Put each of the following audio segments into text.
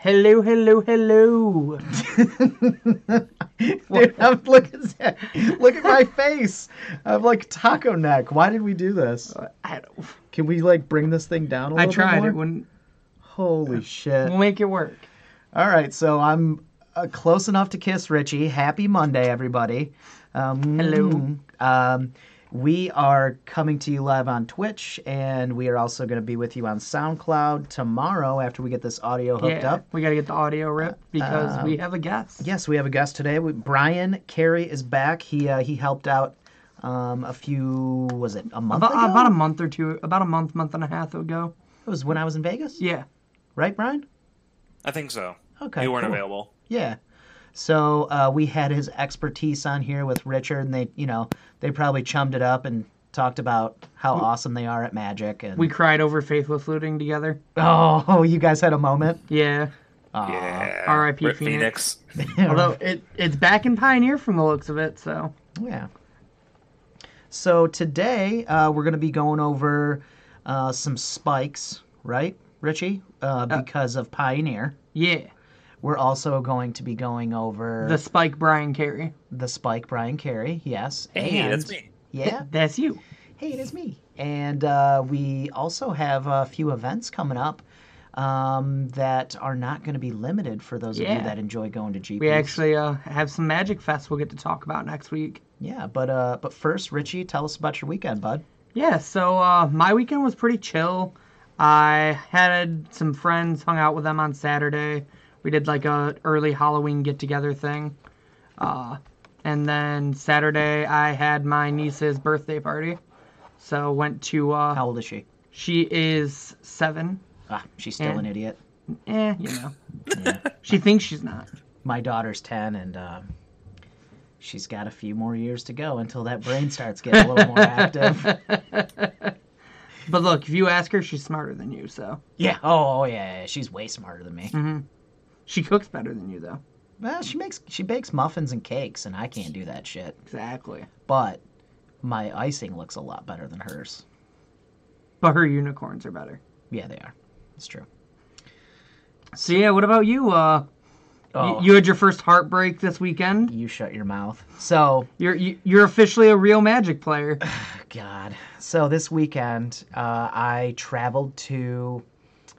Hello, hello, hello. Dude, I'm, look, at, look at my face. I'm like taco neck. Why did we do this? I, don't- Can we like bring this thing down a I little tried. bit more? It wouldn't. Holy shit. We'll make it work. All right, so I'm uh, close enough to kiss Richie. Happy Monday, everybody. Um, Hello. Um, we are coming to you live on Twitch, and we are also going to be with you on SoundCloud tomorrow after we get this audio hooked yeah, up. we gotta get the audio ripped because Uh, we have a guest. Yes, we have a guest today. We, Bryan Carey is back. He uh, he helped out um, a few. Was it a month About, ago? about a month or two, about a month, month and a half ago. It was when I was in Vegas. Yeah. Right, Bryan? I think so. Okay. you weren't cool. available. Yeah. So uh, we had his expertise on here with Richard, and they, you know, they probably chummed it up and talked about how awesome they are at Magic. And We cried over Faithless Looting together. oh, you guys had a moment. Yeah. Aw. Yeah. R.I.P. Rip Phoenix. Phoenix. Although it it's back in Pioneer from the looks of it, so Yeah. So today uh, we're going to be going over uh, some spikes, right, Richie? Uh, because of Pioneer. yeah. We're also going to be going over The Spike Bryan Carey. the Spike Bryan Carey, yes. Hey, and, that's me. Yeah. That's you. Hey, it is me. And uh, we also have a few events coming up um, that are not going to be limited for those of you that enjoy going to GPs. We actually uh, have some Magic Fest we'll get to talk about next week. yeah, but uh, but first, Richie, tell us about your weekend, bud. Yeah, so uh, my weekend was pretty chill. I had some friends, hung out with them on Saturday. We did like a early Halloween get together thing. Uh, and then Saturday I had my niece's birthday party. So went to uh, How old is she? she is seven. Ah, she's still Yeah. an idiot. Eh, you know. Yeah. She thinks she's not. My daughter's ten, and um, she's got a few more years to go until that brain starts getting a little more active. But look, if you ask her, she's smarter than you, so. Yeah. Oh, oh yeah, yeah. She's way smarter than me. Mm-hmm. She cooks better than you, though. Well, she makes she bakes muffins and cakes, and I can't do that shit. Exactly. But my icing looks a lot better than hers. But her unicorns are better. Yeah, they are. It's true. So yeah, what about you? Uh, Oh, you had your first heartbreak this weekend. you shut your mouth. So, You're you, you're officially a real Magic player. God. So this weekend, uh, I traveled to.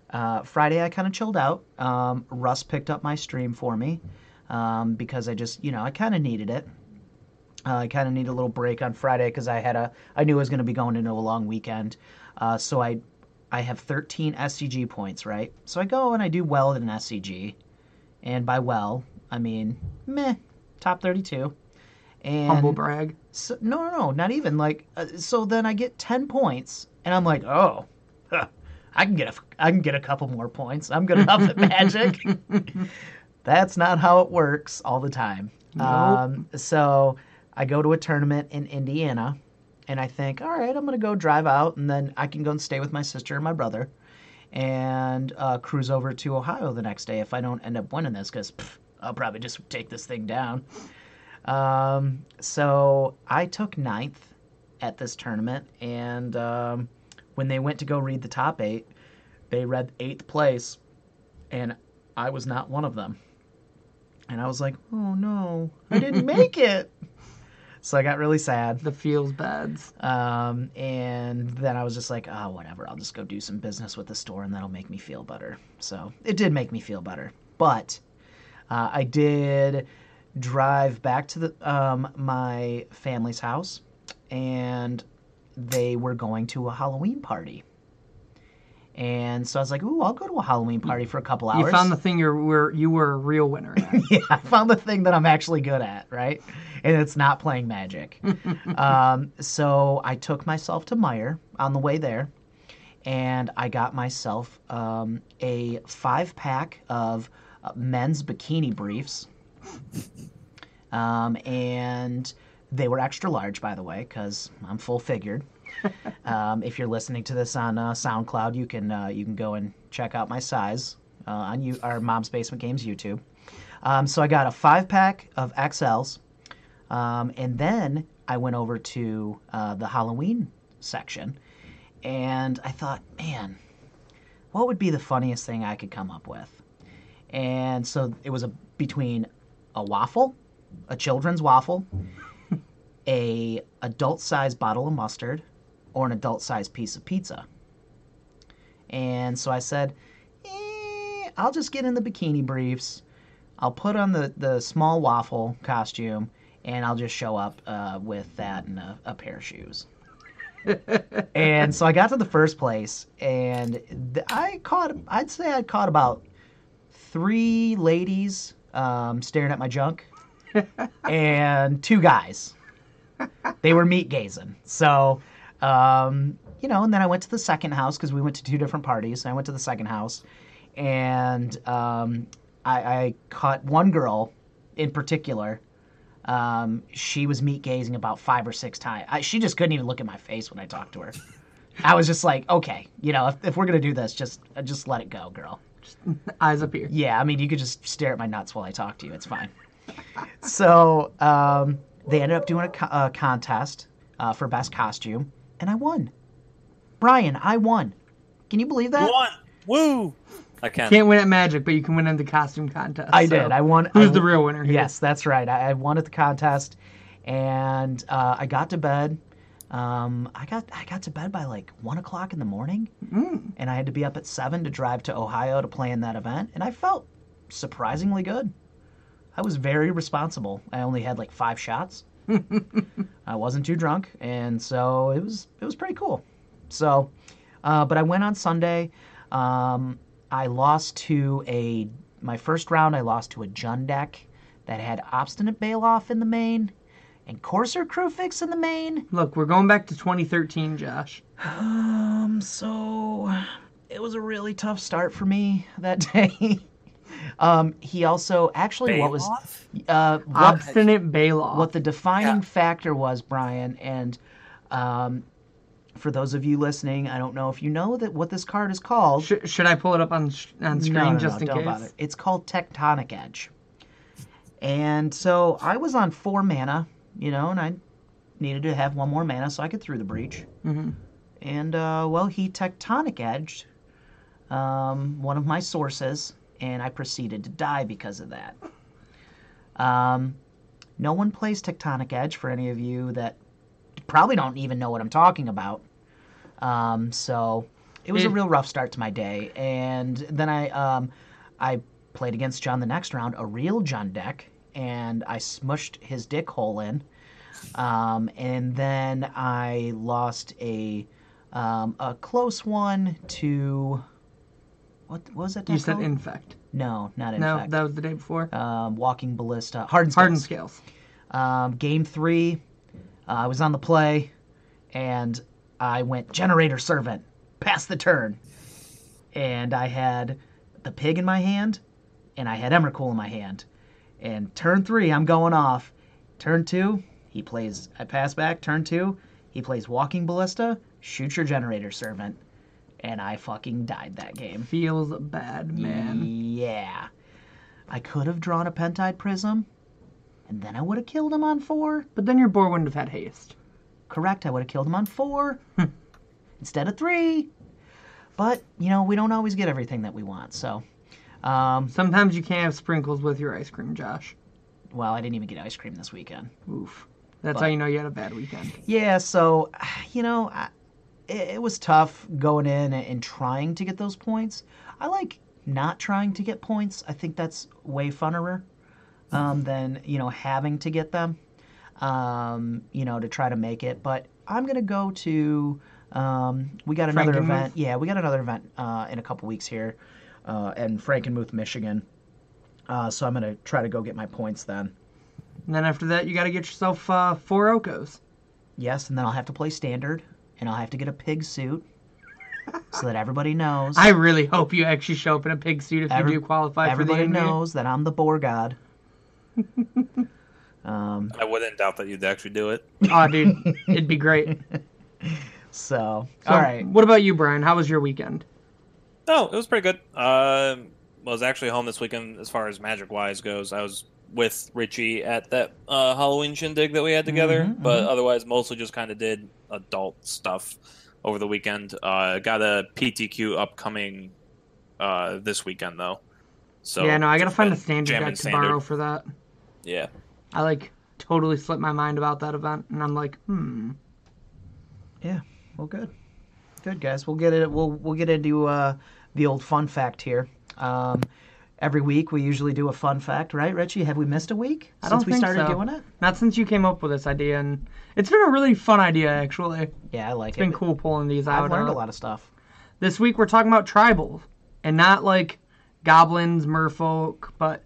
Uh, Friday, I kind of chilled out. Um, Russ picked up my stream for me um, because I just, you know, I kind of needed it. Uh, I kind of needed a little break on Friday because I had a, I knew I was going to be going into a long weekend. Uh, so I, I have 13 SCG points, right? So I go and I do well in an SCG, and by well, I mean meh, top 32. And Humble brag. so, no, no, no, not even like. Uh, so then I get ten points, and I'm like, oh, I can get a, I can get a couple more points. I'm good enough at Magic. That's not how it works all the time. Um, so I go to a tournament in Indiana, and I think, all right, I'm gonna go drive out, and then I can go and stay with my sister and my brother, and uh, cruise over to Ohio the next day if I don't end up winning this, because I'll probably just take this thing down. Um, so I took ninth at this tournament, and um, when they went to go read the top eight, they read eighth place, and I was not one of them. And I was like, oh no, I didn't make it. So I got really sad. The feels bads. Um, and then I was just like, oh, whatever. I'll just go do some business with the store, and that'll make me feel better. So it did make me feel better. But uh, I did drive back to the um, my family's house, and they were going to a Halloween party. And so I was like, "Ooh, I'll go to a Halloween party for a couple hours." You found the thing you're were you were a real winner at. yeah, I found the thing that I'm actually good at, right? And it's not playing magic. um, so I took myself to Meyer on the way there, and I got myself um, a five pack of men's bikini briefs. Um, and they were extra large, by the way, because I'm full figured. um, if you're listening to this on uh, SoundCloud, you can uh, you can go and check out my size uh, on you our Mom's Basement Games YouTube. Um, so I got a five pack of XLs, um, and then I went over to uh, the Halloween section, and I thought, man, what would be the funniest thing I could come up with? and so it was a between a waffle, a children's waffle, a adult sized bottle of mustard, or an adult sized piece of pizza. And so I said, eh, I'll just get in the bikini briefs. I'll put on the, the small waffle costume, and I'll just show up uh, with that and a, a pair of shoes. and so I got to the first place, and th- I caught, I'd say I caught about three ladies um, staring at my junk, and two guys. They were meat gazing. So, um, you know, and then I went to the second house because we went to two different parties. I went to the second house, and um, I, I caught one girl in particular. Um, she was meat gazing about five or six times. I, she just couldn't even look at my face when I talked to her. I was just like, okay, you know, if, if we're gonna do this, just just let it go, girl. Eyes up here. Yeah, I mean, you could just stare at my nuts while I talk to you. It's fine. so um, they ended up doing a, co- a contest uh, for best costume, and I won. Bryan, I won. Can you believe that? One. Woo! I can. Can't win at Magic, but you can win in the costume contest. I so did. I won. Who's I- the real winner? Here? Yes, that's right. I, I won at the contest, and uh, I got to bed. Um, I got I got to bed by like one o'clock in the morning, Mm. and I had to be up at seven to drive to Ohio to play in that event, and I felt surprisingly good. I was very responsible. I only had like five shots. I wasn't too drunk, and so it was it was pretty cool. So, uh, but I went on Sunday. Um, I lost to a my first round. I lost to a Jund deck that had Obstinate Baloth in the main and Courser Kruphix in the main. Look, we're going back to 2013, Josh. Um, so it was a really tough start for me that day. Um, he also actually what was uh what, Obstinate Baloth. what the defining Yeah. factor was, Bryan, and um, for those of you listening, I don't know if you know that what this card is called. Sh- should I pull it up on sh- on screen no, no, just no, in don't case? bother. It's called Tectonic Edge. And so I was on four mana, you know, and I needed to have one more mana so I could through the breach. Mhm. And uh, well, he Tectonic Edged um, one of my sources, and I proceeded to die because of that. Um, no one plays Tectonic Edge for any of you that probably don't even know what I'm talking about. Um, so it was a real rough start to my day, and then I um, I played against John the next round, a real John deck, and I smushed his dick hole in. Um, and then I lost a um, a close one to what, what was that? You said called? infect. no, not infect. No, that was the day before. um, walking ballista, hardened Hardened scales. scales. Um, game three, uh, I was on the play, and I went generator servant, pass the turn, and I had the pig in my hand, and I had Emrakul in my hand, and turn three, I'm going off. Turn two, he plays. I pass back. Turn two, he plays walking ballista, shoot your generator servant, and I fucking died that game. Feels bad, man. Yeah. I could have drawn a pentad prism, and then I would have killed him on four. But then your board wouldn't have had haste. Correct, I would have killed him on four instead of three. But, you know, we don't always get everything that we want, so. Um, Sometimes you can't have sprinkles with your ice cream, Josh. well, I didn't even get ice cream this weekend. Oof. That's But- how you know you had a bad weekend. Yeah, so, you know, I, it, it was tough going in and, and trying to get those points. I like not trying to get points. I think that's way funner um, than, you know, having to get them, um, you know, to try to make it. But I'm going to go to, um, we got another event. Yeah, we got another event uh, in a couple weeks here uh, in Frankenmuth, Michigan. Uh, so I'm going to try to go get my points then. And then after that, you got to get yourself uh, four Okos. Yes, and then I'll have to play standard, and I'll have to get a pig suit so that everybody knows. I really hope you actually show up in a pig suit if Every- you do qualify for the everybody NBA. knows that I'm the boar god. um, I wouldn't doubt that you'd actually do it. Oh, dude, it'd be great. so, So, all right. What about you, Bryan? How was your weekend? Oh, it was pretty good. Um, I was actually home this weekend as far as magic wise goes. I was with Richie at that uh, Halloween shindig that we had together, Mhm, but otherwise mostly just kind of did adult stuff over the weekend. Uh, got a PTQ upcoming uh, this weekend though. So yeah, no, I gotta find a been standard jamming deck to standard. borrow for that. Yeah. I like totally slipped my mind about that event, and I'm like, hmm. Yeah. Well, good. Good guys. We'll get it. We'll we'll get into uh, the old fun fact here. Um, every week we usually do a fun fact, right, Richie? Have we missed a week I since don't we think started so. doing it? Not since you came up with this idea, and it's been a really fun idea actually. Yeah, I like been It's Been cool pulling these out. I've learned uh, a lot of stuff. This week we're talking about tribal, and not like goblins, merfolk, but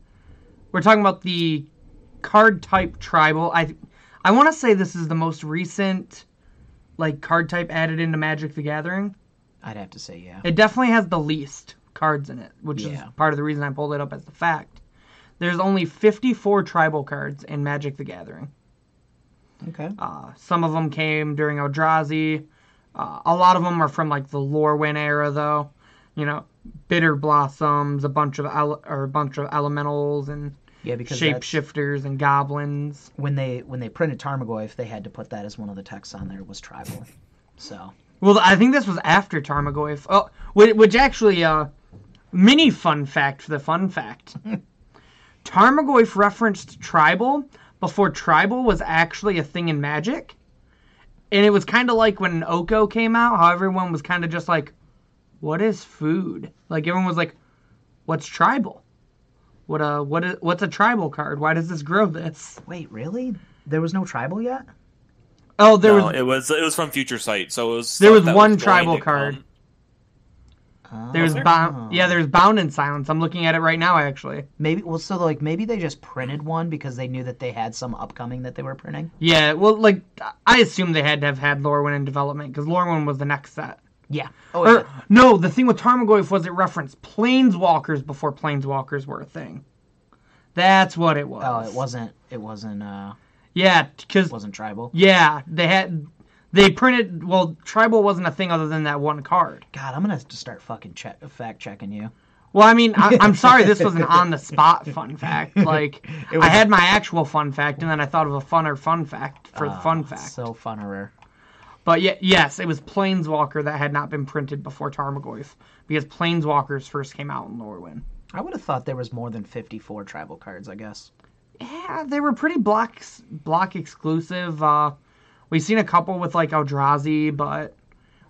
we're talking about the card type tribal. I I want to say this is the most recent like card type added into Magic the Gathering. I'd have to say, yeah. It definitely has the least cards in it, which is part of the reason I pulled it up as the fact. There's only 54 tribal cards in Magic the Gathering. Okay. Uh, some of them came during Eldrazi. Uh, a lot of them are from like the Lorwyn era, though. You know, Bitter Blossoms, a bunch of ele- or a bunch of elementals and Yeah, because shapeshifters and goblins. when they when they printed Tarmogoyf, they had to put that as one of the texts on there was tribal. So Well, I think this was after Tarmogoyf. Oh, which, which actually, uh, mini fun fact for the fun fact. Tarmogoyf referenced tribal before tribal was actually a thing in Magic. And it was kind of like when Oko came out, how everyone was kind of just like, what is food? Like everyone was like, what's tribal? What uh what is what's a tribal card? Why does this grow this? wait, really? There was no tribal yet? Oh, there no, was it was it was from Future Sight, so it was. There was one going tribal card. come. There's there? bound yeah, there's bound in silence. I'm looking at it right now actually. Maybe well, so like maybe they just printed one because they knew that they had some upcoming that they were printing. Yeah, well, like I assume they had to have had Lorwyn in development because Lorwyn was the next set. Yeah. Oh, Or yeah. no, the thing with Tarmogoyf was it referenced planeswalkers before planeswalkers were a thing. That's what it was. oh, it wasn't. It wasn't. uh Yeah, because It Wasn't tribal. yeah, they had they printed. Well, tribal wasn't a thing other than that one card. God, I'm gonna have to start fucking check, fact checking you. Well, I mean, I, I'm sorry this was an on the spot fun fact. Like was- I had my actual fun fact, and then I thought of a funner fun fact for the Oh, fun fact. So funnerer. But yeah, yes, it was Planeswalker that had not been printed before Tarmogoyf because Planeswalkers first came out in Lorwyn. I would have thought there was more than 54 tribal cards. I guess. Yeah, they were pretty block block exclusive. Uh, we've seen a couple with like Eldrazi, but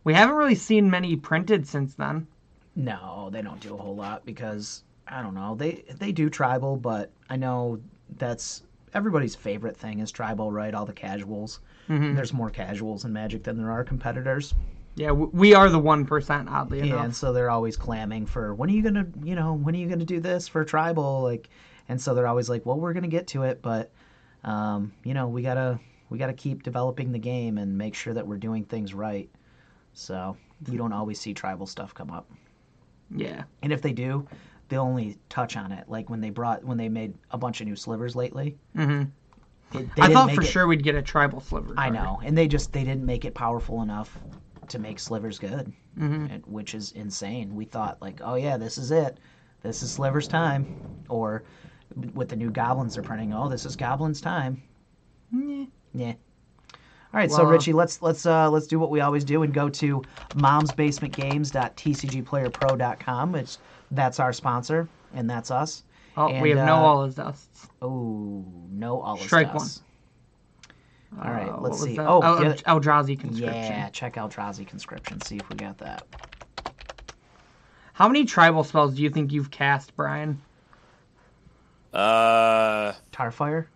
we haven't really seen many printed since then. No, they don't do a whole lot because I don't know. They they do tribal, but I know that's everybody's favorite thing is tribal, right? All the casuals. Mhm. There's more casuals in Magic than there are competitors. Yeah, we are the one percent, oddly Yeah, enough. and so they're always clamming for when are you gonna, you know, when are you gonna do this for tribal? Like, and so they're always like, well, we're gonna get to it, but, um, you know, we gotta we gotta keep developing the game and make sure that we're doing things right. So you don't always see tribal stuff come up, Yeah, and if they do, they only touch on it. Like when they brought when they made a bunch of new slivers lately. Mm-hmm. It, I thought for it- sure we'd get a tribal sliver. I know, and they just they didn't make it powerful enough to make slivers good, Mhm. and- which is insane. We thought like, oh yeah, this is it, this is slivers time, or with the new goblins they're printing, oh this is goblins time. Yeah. Yeah. All right, so Well, uh, Richie, let's let's uh, let's do what we always do and go to momsbasementgames.tcgplayerpro.com. It's that's our sponsor, and that's us. Oh, we And, have no uh, all his dusts. Oh, no, all Strike one. All right, Uh, what let's see. that? Oh, El- get- Eldrazi conscription. Yeah, check Eldrazi conscription. See if we got that. How many tribal spells do you think you've cast, Bryan? Uh, Tarfire.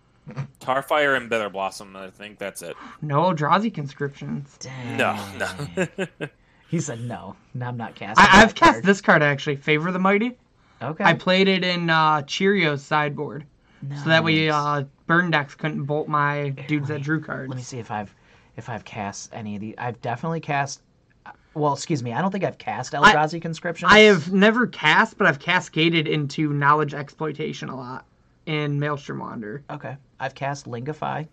Tarfire and Bitter Blossom. I think that's it. No Eldrazi conscriptions. Dang. No, no. He said no. No, I'm not casting. I, I've that cast this card actually, Favor the Mighty. Okay. I played it in uh, Cheerios sideboard, so that way uh, burn decks couldn't bolt my dudes that drew cards. Let me see if I've if I've cast any of these. I've definitely cast. Well, excuse me. I don't think I've cast Eldrazi conscription. I have never cast, but I've cascaded into knowledge exploitation a lot in Maelstrom Wander. Okay. I've cast Lignify.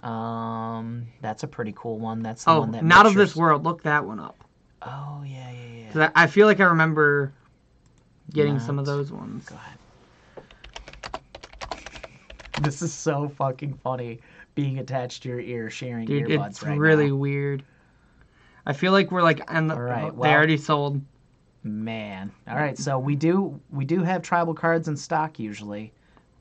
Um, that's a pretty cool one. That's the Oh, one that not of this world. Look that one up. Oh yeah, yeah, yeah. I, I feel like I remember getting some of those ones. Go ahead. This is so fucking funny. Being attached to your ear, sharing Dude, earbuds it's right really now. weird. I feel like we're like on the. All right, well- they already sold. Man. All right, so we do we do have tribal cards in stock usually,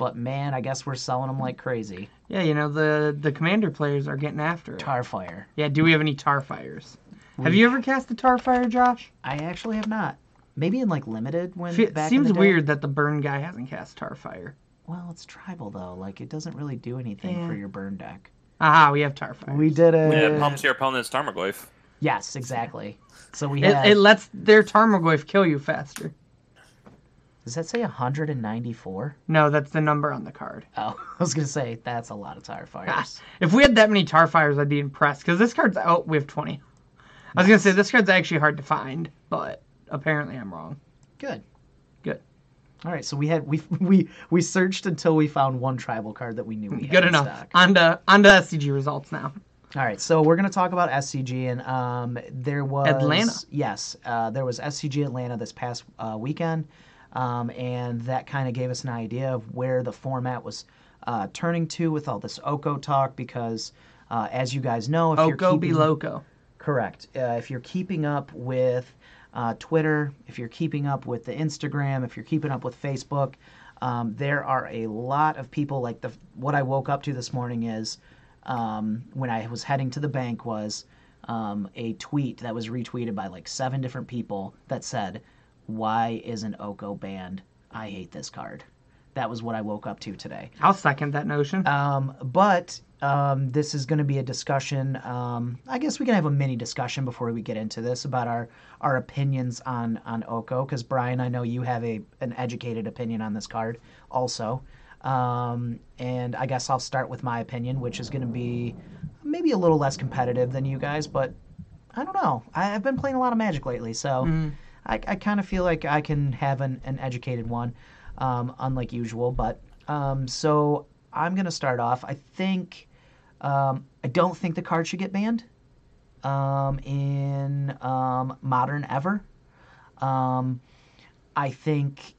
but man, I guess we're selling them like crazy. Yeah, you know the the commander players are getting after it. Tarfire. Yeah, do we have any Tarfires? Have you ever cast a Tarfire, Josh? I actually have not. Maybe in like limited when Fe- back in seems the day. weird that the burn guy hasn't cast Tarfire. Well, it's tribal though. Like it doesn't really do anything Yeah. for your burn deck. Aha, we have Tarfire. We did it. Yeah, it pumps your opponent's Tarmogoyf. Yes, exactly. So we It, have. it lets their Tarmogoyf kill you faster. Does that say 194? No, that's the number on the card. Oh, I was gonna say that's a lot of tire fires. If we had that many Tarfires, I'd be impressed. Because this card's oh, we have twenty. I was gonna say this card's actually hard to find, but apparently I'm wrong. Good. Good. All right, so we had we we we searched until we found one tribal card that we knew we had Good in enough. stock. On to on to SCG results now. All right, so we're going to talk about SCG, and um, there was Atlanta. Yes, uh, there was SCG Atlanta this past uh, weekend, um, and that kind of gave us an idea of where the format was uh, turning to with all this Oko talk. Because, uh, as you guys know, if you're Oko be loco. correct, uh, if you're keeping up with uh, Twitter, if you're keeping up with the Instagram, if you're keeping up with Facebook, um, there are a lot of people. Like the what I woke up to this morning is um, when I was heading to the bank was um, a tweet that was retweeted by like seven different people that said, "Why isn't Oko banned? I hate this card." That was what I woke up to today. I'll second that notion. Um, but um, this is going to be a discussion. Um, I guess we can have a mini discussion before we get into this about our, our opinions on on Oko. Because Bryan, I know you have a an educated opinion on this card, also. Um, and I guess I'll start with my opinion, which is going to be maybe a little less competitive than you guys, but I don't know. I, I've been playing a lot of Magic lately, so I, I kind of feel like I can have an, an educated one, um, unlike usual. But um, so I'm gonna start off. I think um, I don't think the card should get banned um, in um, modern ever. Um, I think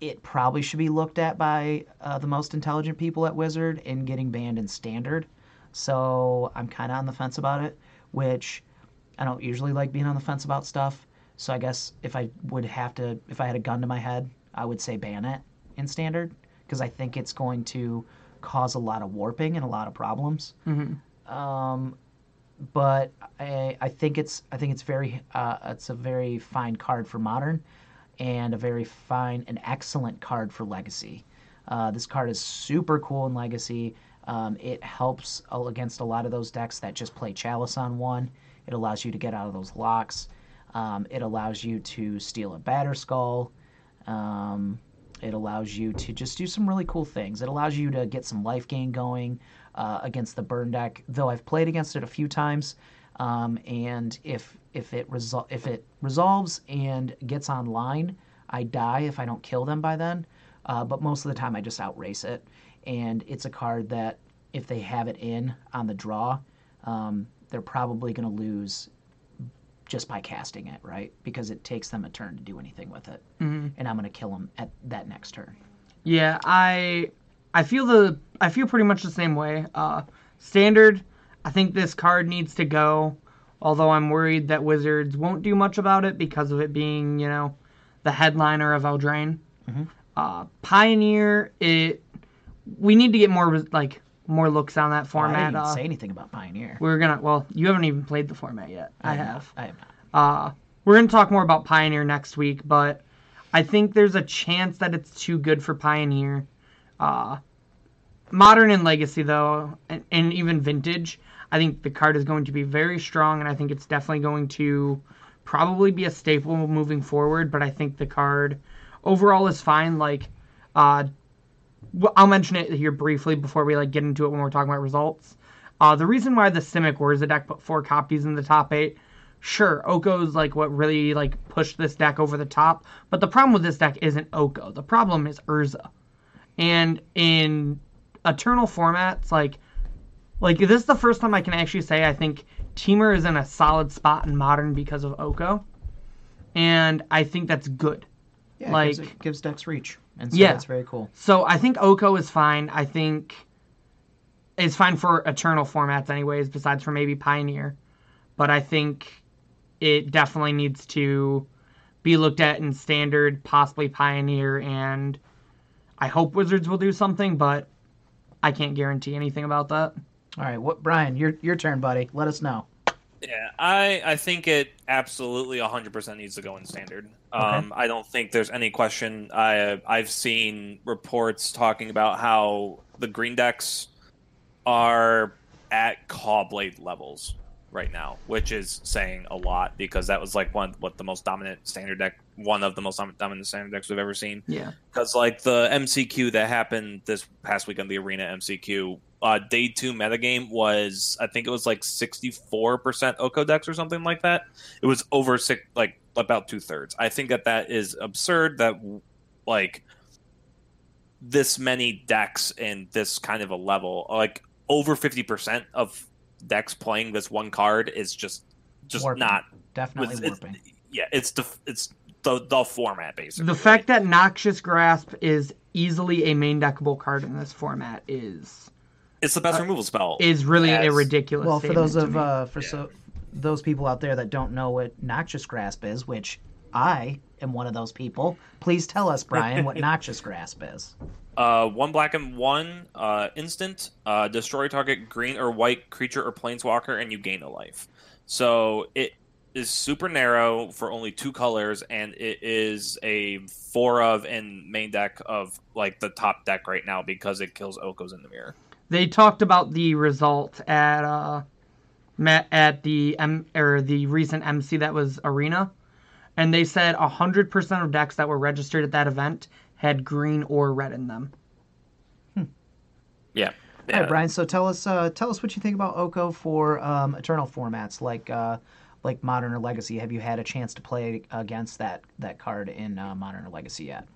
it probably should be looked at by uh, the most intelligent people at Wizard in getting banned in standard. So I'm kind of on the fence about it, which I don't usually like being on the fence about stuff. So I guess if I would have to, if I had a gun to my head, I would say ban it in standard because I think it's going to cause a lot of warping and a lot of problems. Um, but I, I think it's I think it's very uh, it's a very fine card for modern, and a very fine and excellent card for legacy. Uh, this card is super cool in legacy. Um, it helps against a lot of those decks that just play chalice on one. It allows you to get out of those locks. Um, it allows you to steal a batter skull. Um, it allows you to just do some really cool things. It allows you to get some life gain going uh, against the burn deck. Though I've played against it a few times, um, and if if it resol- if it resolves and gets online, I die if I don't kill them by then. Uh, but most of the time, I just outrace it, and it's a card that if they have it in on the draw, um, they're probably going to lose just by casting it, right? Because it takes them a turn to do anything with it, and I'm going to kill them at that next turn. Yeah, I I feel the I feel pretty much the same way. Uh, standard, I think this card needs to go. Although I'm worried that Wizards won't do much about it because of it being, you know, the headliner of Eldraine. Uh, Pioneer, it we need to get more like more looks on that I format. didn't Uh, say anything about Pioneer. we're gonna well, you haven't even played the format yet. I have. I have not. Uh, we're to talk more about Pioneer next week, but I think there's a chance that it's too good for Pioneer. Uh, modern and Legacy, though, and, and even Vintage, I think the card is going to be very strong, and I think it's definitely going to probably be a staple moving forward. But I think the card overall is fine. Like, uh, I'll mention it here briefly before we like get into it when we're talking about results. Uh, the reason why the Simic Wars deck put four copies in the top eight, sure, Oko's like what really like pushed this deck over the top. But the problem with this deck isn't Oko. The problem is Urza. And in Eternal formats, like like this is the first time I can actually say I think Temur is in a solid spot in Modern because of Oko. And I think that's good. Yeah, like- it gives, it gives decks reach, and so Yeah. that's very cool. So I think Oko is fine. I think it's fine for Eternal formats, anyways, besides for maybe Pioneer. But I think it definitely needs to be looked at in standard, possibly Pioneer, and I hope Wizards will do something, but I can't guarantee anything about that. All right, what Bryan, your your turn, buddy. Let us know. Yeah, I I think it absolutely 100% needs to go in standard. Um, I don't think there's any question. I I've seen reports talking about how the green decks are at Cawblade levels right now, which is saying a lot because that was like one what the most dominant standard deck, one of the most dominant standard decks we've ever seen. Yeah. Because like the MCQ that happened this past week on the Arena MCQ, uh, day two metagame was I think it was like sixty four percent Oko decks or something like that. It was over six, like about two thirds. I think that that is absurd. That like this many decks in this kind of a level, like over fifty percent of decks playing this one card is just just Warping. not Definitely with- it- warping. yeah. It's the it's the the format basically. The fact that Noxious Grasp is easily a main deckable card in this format is it's the best removal spell. is really a ridiculous. Well, for those of uh, for Yeah. so those people out there that don't know what noxious grasp is, which I am one of those people, please tell us, Bryan, what noxious grasp is. Uh, one black and one uh, instant. Uh, destroy target green or white creature or planeswalker, and you gain a life. So it is super narrow for only two colors, and it is a four of in main deck of like the top deck right now because it kills Okos in the mirror. they talked about the result at uh met at the M or the recent MC that was Arena, and they said hundred percent of decks that were registered at that event had green or red in them. Yeah. All right, Bryan. So tell us, uh, tell us what you think about Oko for um, Eternal formats like uh, like Modern or Legacy. Have you had a chance to play against that that card in uh, Modern or Legacy yet?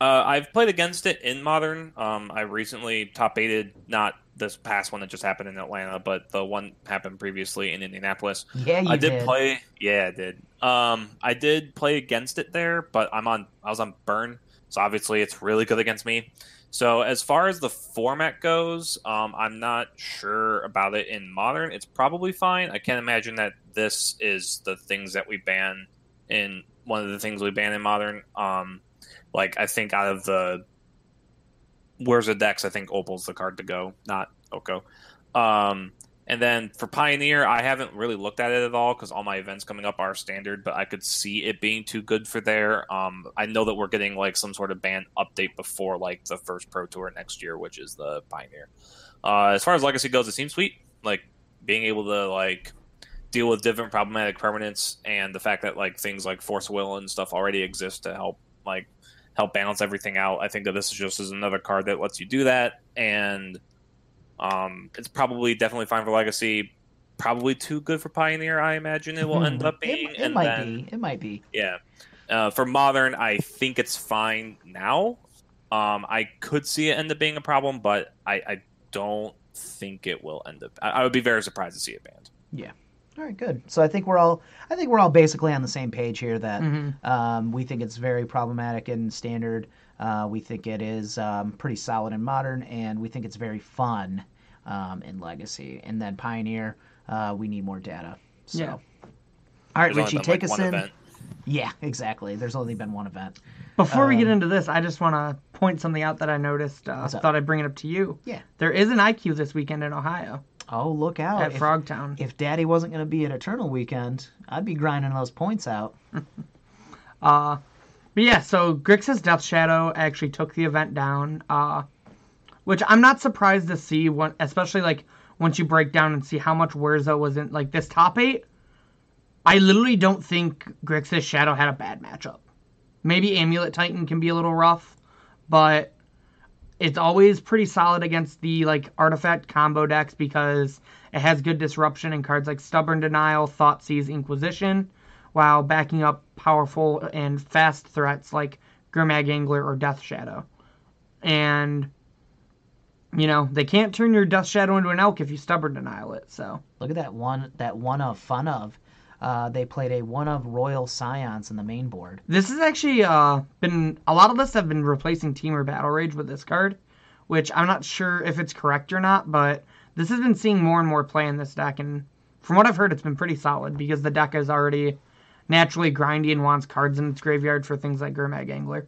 Uh, I've played against it in modern. Um, I recently top aided not this past one that just happened in Atlanta, but the one happened previously in Indianapolis. Yeah, you I did, play. Yeah, I did. Um, I did play against it there, but I'm on. I was on burn, so obviously it's really good against me. So as far as the format goes, um, I'm not sure about it in modern. It's probably fine. I can't imagine that this is the things that we ban in one of the things we ban in modern. Um, like I think out of the where's the decks, I think Opal's the card to go, not Oko. Um, and then for Pioneer, I haven't really looked at it at all because all my events coming up are standard, but I could see it being too good for there. Um, I know that we're getting like some sort of ban update before like the first Pro Tour next year, which is the Pioneer. Uh, as far as Legacy goes, it seems sweet. Like being able to like deal with different problematic permanents and the fact that like things like Force Will and stuff already exist to help like help balance everything out. I think that this is just as another card that lets you do that, and um, it's probably definitely fine for Legacy. Probably too good for Pioneer. I imagine it will end up Hmm. It, it and might then, be. It might be. Yeah. Uh, for Modern, I think it's fine now. Um, I could see it end up being a problem, but I, I don't think it will end up. I, I would be very surprised to see it banned. All right, good. So I think we're all I think we're all basically on the same page here that Mhm. um, we think it's very problematic and standard. Uh, we think it is um, pretty solid and modern, and we think it's very fun um, in legacy. And then pioneer, uh, we need more data. So, Yeah. all right, There's only Richie, take like, us in. event. Yeah, exactly. There's only been one event. Before we get Um, into this, I just want to point something out that I noticed. Uh, What's thought I'd bring it up to you. Yeah. There is an IQ this weekend in Ohio Oh, look out! at If- Frogtown. if Daddy wasn't going to be at Eternal Weekend, I'd be grinding those points out. Uh, but yeah, so Grixis Death Shadow actually took the event down, uh, which I'm not surprised to see, when, especially like once you break down and see how much Urza was in like this top eight. I literally don't think Grixis Shadow had a bad matchup. Maybe Amulet Titan can be a little rough, but it's always pretty solid against the like artifact combo decks because it has good disruption in cards like Stubborn Denial, Thoughtseize, Inquisition, while backing up powerful and fast threats like Gurmag Angler or Death Shadow. And you know, they can't turn your Death Shadow into an elk if you stubborn denial it, so Look at that one. That one of fun of. Uh, they played a one of Royal Scions in the main board. This has actually uh, been a lot of lists have been replacing Temur Battle Rage with this card, which I'm not sure if it's correct or not, but this has been seeing more and more play in this deck, and from what I've heard, it's been pretty solid because the deck is already naturally grindy and wants cards in its graveyard for things like Gurmag Angler.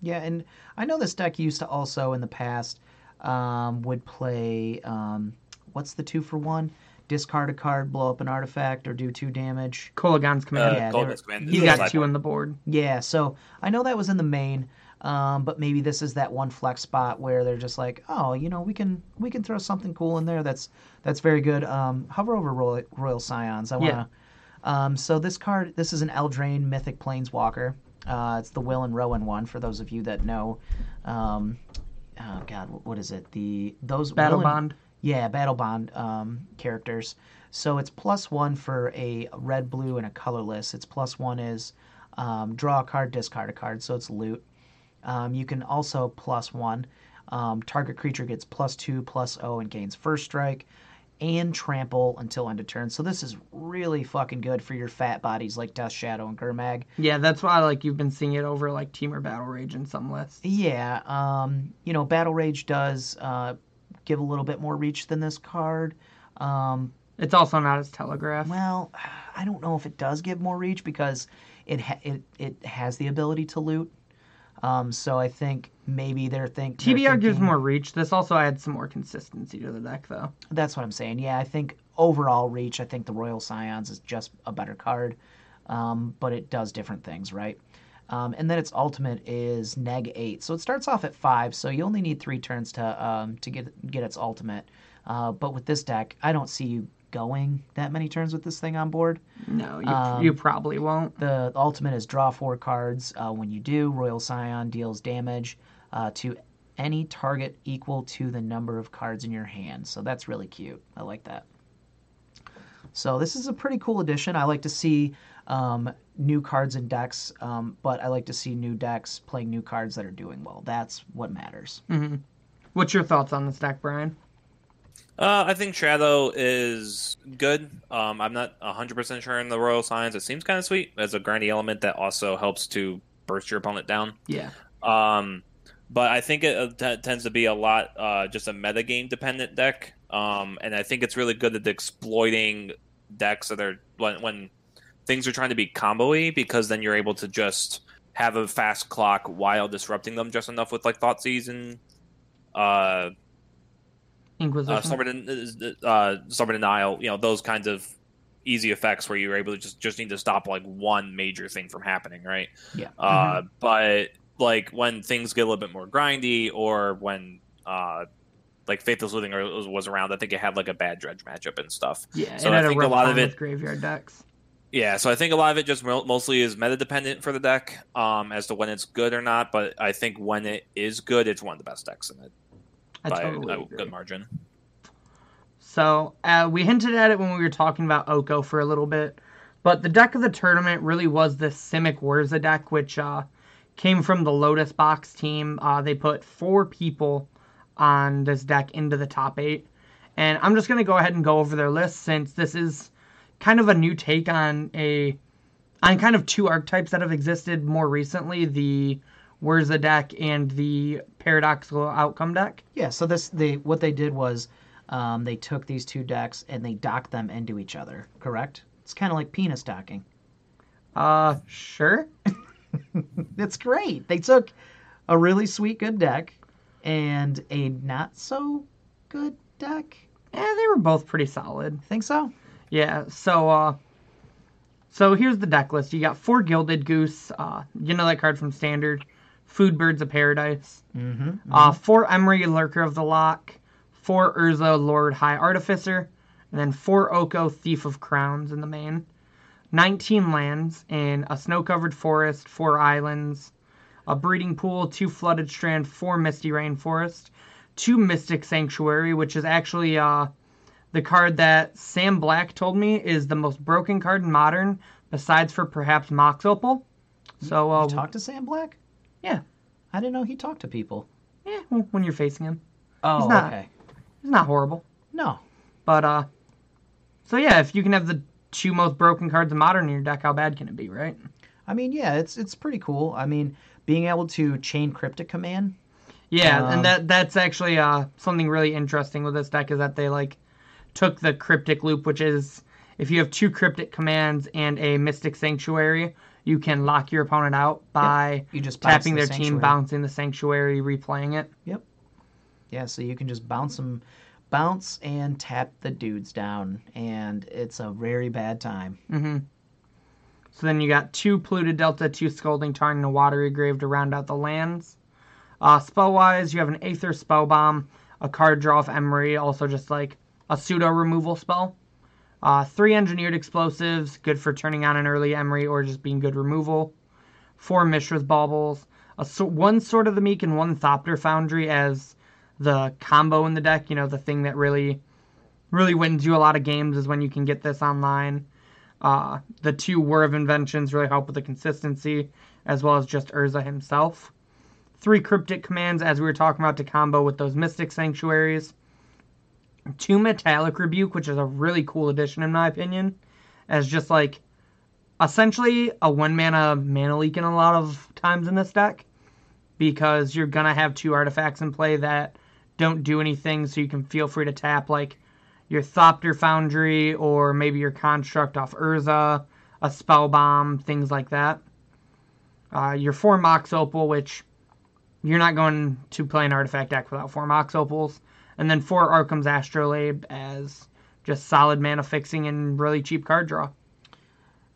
Yeah, and I know this deck used to also in the past um, would play um, what's the two for one? Discard a card, blow up an artifact, or do two damage. Kolaghan's Uh, command. Yeah, Golden's they're- Command He's is got like- two on the board. Yeah, so I know that was in the main, um, but maybe this is that one flex spot where they're just like, oh, you know, we can we can throw something cool in there that's that's very good. Um, hover over Royal, Royal Scions. I wanna. Um, so this card, this is an Eldraine Mythic Planeswalker. Uh, it's the Will and Rowan one for those of you that know. Um, oh God, what- what is it? The those Battle Will and- Bond. Yeah, Battle Bond um, characters. So it's plus one for a red, blue, and a colorless. Its plus one is um, draw a card, discard a card, so it's loot. Um, you can also plus one. Um, target creature gets plus two, plus O, and gains first strike and trample until end of turn. So this is really fucking good for your fat bodies like Death Shadow and Gurmag. Yeah, that's why like you've been seeing it over like Temur Battle Rage in some lists. Yeah, um, you know, Battle Rage does uh, give a little bit more reach than this card. Um, It's also not as telegraphed. Well, I don't know if it does give more reach because it ha- it it has the ability to loot. Um, so I think maybe they're think they're TBR gives more reach. This also adds some more consistency to the deck, though. That's what I'm saying. Yeah, I think overall reach, I think the Royal Scions is just a better card, um, but it does different things, right? Um, and then its ultimate is neg eight, so it starts off at five. So you only need three turns to um, to get get its ultimate. Uh, but with this deck, I don't see you going that many turns with this thing on board. No, you, Um, you probably won't. The ultimate is draw four cards. Uh, when you do, Royal Scion deals damage uh, to any target equal to the number of cards in your hand. So that's really cute. I like that. So this is a pretty cool addition. I like to see um, new cards and decks, um, but I like to see new decks playing new cards that are doing well. That's what matters. What's your thoughts on this deck, Brian? Uh, I think Shadow is good. Um, I'm not 100% sure in the Royal Signs. It seems kind of sweet as a grindy element that also helps to burst your opponent down. Yeah. Um, but I think it uh, t- tends to be a lot uh, just a metagame dependent deck. Um, and I think it's really good at exploiting decks that are when, when things are trying to be combo-y because then you're able to just have a fast clock while disrupting them just enough with like Thoughtseize, uh, Inquisition. uh, Stubborn, uh, Stubborn Denial, you know, those kinds of easy effects where you're able to just just need to stop like one major thing from happening, right? Yeah. Uh, But like when things get a little bit more grindy, or when uh, like Faithless Looting was around, I think it had like a bad dredge matchup and stuff. yeah, so it I had a think a rough lot of it- with graveyard decks. Yeah, so I think a lot of it just mostly is meta dependent for the deck um, as to when it's good or not. But I think when it is good, it's one of the best decks in it I by totally a good margin. So uh, we hinted at it when we were talking about Oko for a little bit, but the deck of the tournament really was the Simic Wurza deck, which uh, came from the Lotus Box team. Uh, they put four people on this deck into the top eight, and I'm just gonna go ahead and go over their list since this is kind of a new take on a on kind of two archetypes that have existed more recently: the where's the deck and the Paradoxical Outcome deck. Yeah, so this they what they did was um, they took these two decks and they docked them into each other. Correct? It's kind of like penis docking. Uh, sure. It's great. They took a really sweet good deck and a not so good deck. Eh, they were both pretty solid. Think so? Yeah, so uh so here's the deck list. You got four Gilded Goose, uh you know that card from standard, Food Birds of Paradise. Mm-hmm. Uh four Emry Lurker of the Loch, four Urza Lord High Artificer, and then four Oko Thief of Crowns in the main. 19 lands in a snow-covered forest, four islands, a breeding pool, two flooded strand, four misty rainforest, two mystic sanctuary, which is actually uh the card that Sam Black told me is the most broken card in modern, besides for perhaps Mox Opal. So, uh, You talked to Sam Black? yeah, I didn't know he talked to people. yeah, when you're facing him, Oh, not. okay. it's not horrible. No. But uh, so yeah, if you can have the two most broken cards in modern in your deck, how bad can it be, right? I mean, yeah, it's it's pretty cool. I mean, being able to chain cryptic command. Yeah, Um, and that that's actually uh something really interesting with this deck is that they like took the cryptic loop, which is if you have two cryptic commands and a mystic sanctuary, you can lock your opponent out by You just tapping the their team, bouncing the sanctuary, replaying it. Yep. Yeah, so you can just bounce them, bounce and tap the dudes down, and it's a very bad time. Mm-hmm. So then you got two polluted delta, two scalding tarn, and a watery grave to round out the lands. Uh, spell wise, you have an Aether spell bomb, a card draw of Emry, also just like a pseudo removal spell. Uh, three engineered explosives, good for turning on an early Emry or just being good removal. Four Mishra's baubles, a one Sword of the Meek and one Thopter Foundry as the combo in the deck. You know, the thing that really, really wins you a lot of games is when you can get this online. Uh, the two Whir of Inventions really help with the consistency, as well as just Urza himself. Three cryptic commands, as we were talking about, to combo with those Mystic Sanctuaries. Two Metallic Rebuke, which is a really cool addition in my opinion, as just like essentially a one mana mana leak in a lot of times in this deck, because you're gonna have two artifacts in play that don't do anything, so you can feel free to tap like your Thopter Foundry or maybe your Construct off Urza, a Spell Bomb, things like that. Uh, your four Mox Opal, which you're not going to play an artifact deck without four Mox Opals, and then four Arcum's Astrolabe as just solid mana fixing and really cheap card draw.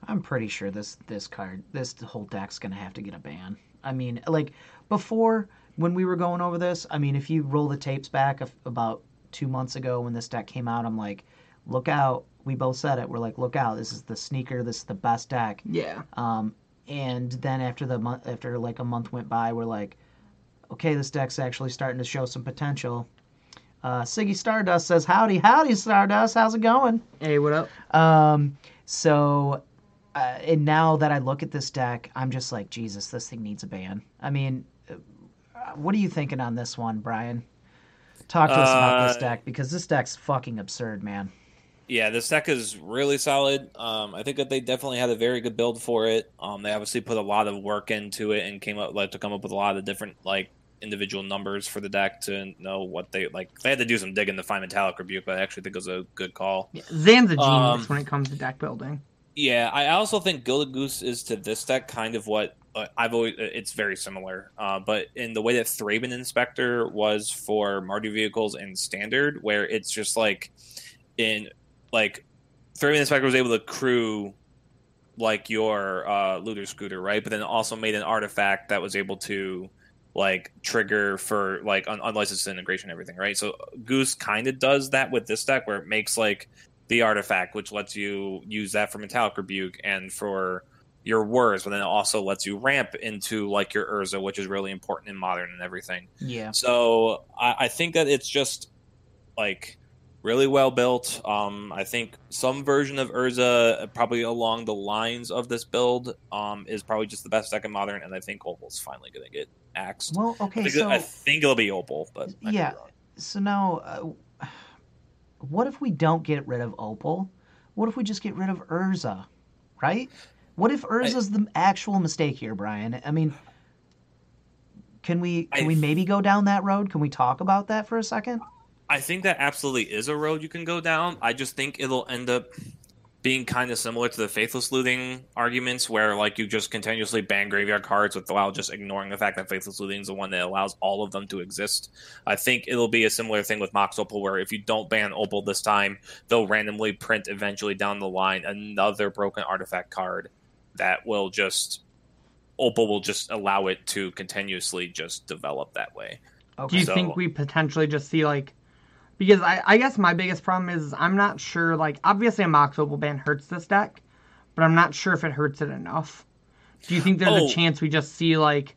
I'm pretty sure this this card, this whole deck's gonna have to get a ban. I mean, like before when we were going over this, I mean, if you roll the tapes back of, about two months ago when this deck came out, I'm like, look out. We both said it. We're like, look out. This is the sneaker. This is the best deck. Yeah. Um, and then after the month, after like a month went by, we're like, okay, this deck's actually starting to show some potential. Uh, Ziggy Stardust says, "Howdy, howdy, Stardust. How's it going?" Hey, what up? Um, so, uh, and now that I look at this deck, I'm just like, Jesus, this thing needs a ban. I mean, uh, what are you thinking on this one, Brian? Talk to us about this Uh, deck because this deck's fucking absurd, man. Yeah, this deck is really solid. Um, I think that they definitely had a very good build for it. Um, they obviously put a lot of work into it and came up like to come up with a lot of different like individual numbers for the deck to know what they like. They had to do some digging to find Metallic Rebuke, but I actually think it was a good call. Yeah, Zan's a genius Um, when it comes to deck building. Yeah, I also think Gilded Goose is to this deck kind of what uh, I've always. It's very similar, uh, but in the way that Thraben Inspector was for Mardu vehicles in Standard, where it's just like in like Thraben Inspector was able to crew like your uh, looter scooter, right? But then also made an artifact that was able to like trigger for like un- unlicensed integration and everything, right? So Goose kind of does that with this deck, where it makes like the artifact, which lets you use that for Metallic Rebuke and for your words, but then it also lets you ramp into like your Urza, which is really important in modern and everything. Yeah. So I, I think that it's just like really well built. Um, I think some version of Urza, probably along the lines of this build, um, is probably just the best deck in modern, and I think Opal's finally going to get axed. Well, I, okay, think, so I think it'll be Opal, but I yeah. So now, uh, what if we don't get rid of Opal? What if we just get rid of Urza, right? What if Urza's the actual mistake here, Brian? I mean, can we can I- we maybe go down that road? Can we talk about that for a second? I think that absolutely is a road you can go down. I just think it'll end up being kind of similar to the faithless looting arguments, where like you just continuously ban graveyard cards without just ignoring the fact that faithless looting is the one that allows all of them to exist. I think it'll be a similar thing with Mox Opal, where if you don't ban Opal this time, they'll randomly print eventually down the line another broken artifact card that will just Opal will just allow it to continuously just develop that way. Do you So- think we potentially just see like because I, I guess my biggest problem is I'm not sure like obviously a Mox Opal ban hurts this deck, but I'm not sure if it hurts it enough. Do you think there's Oh. a chance we just see like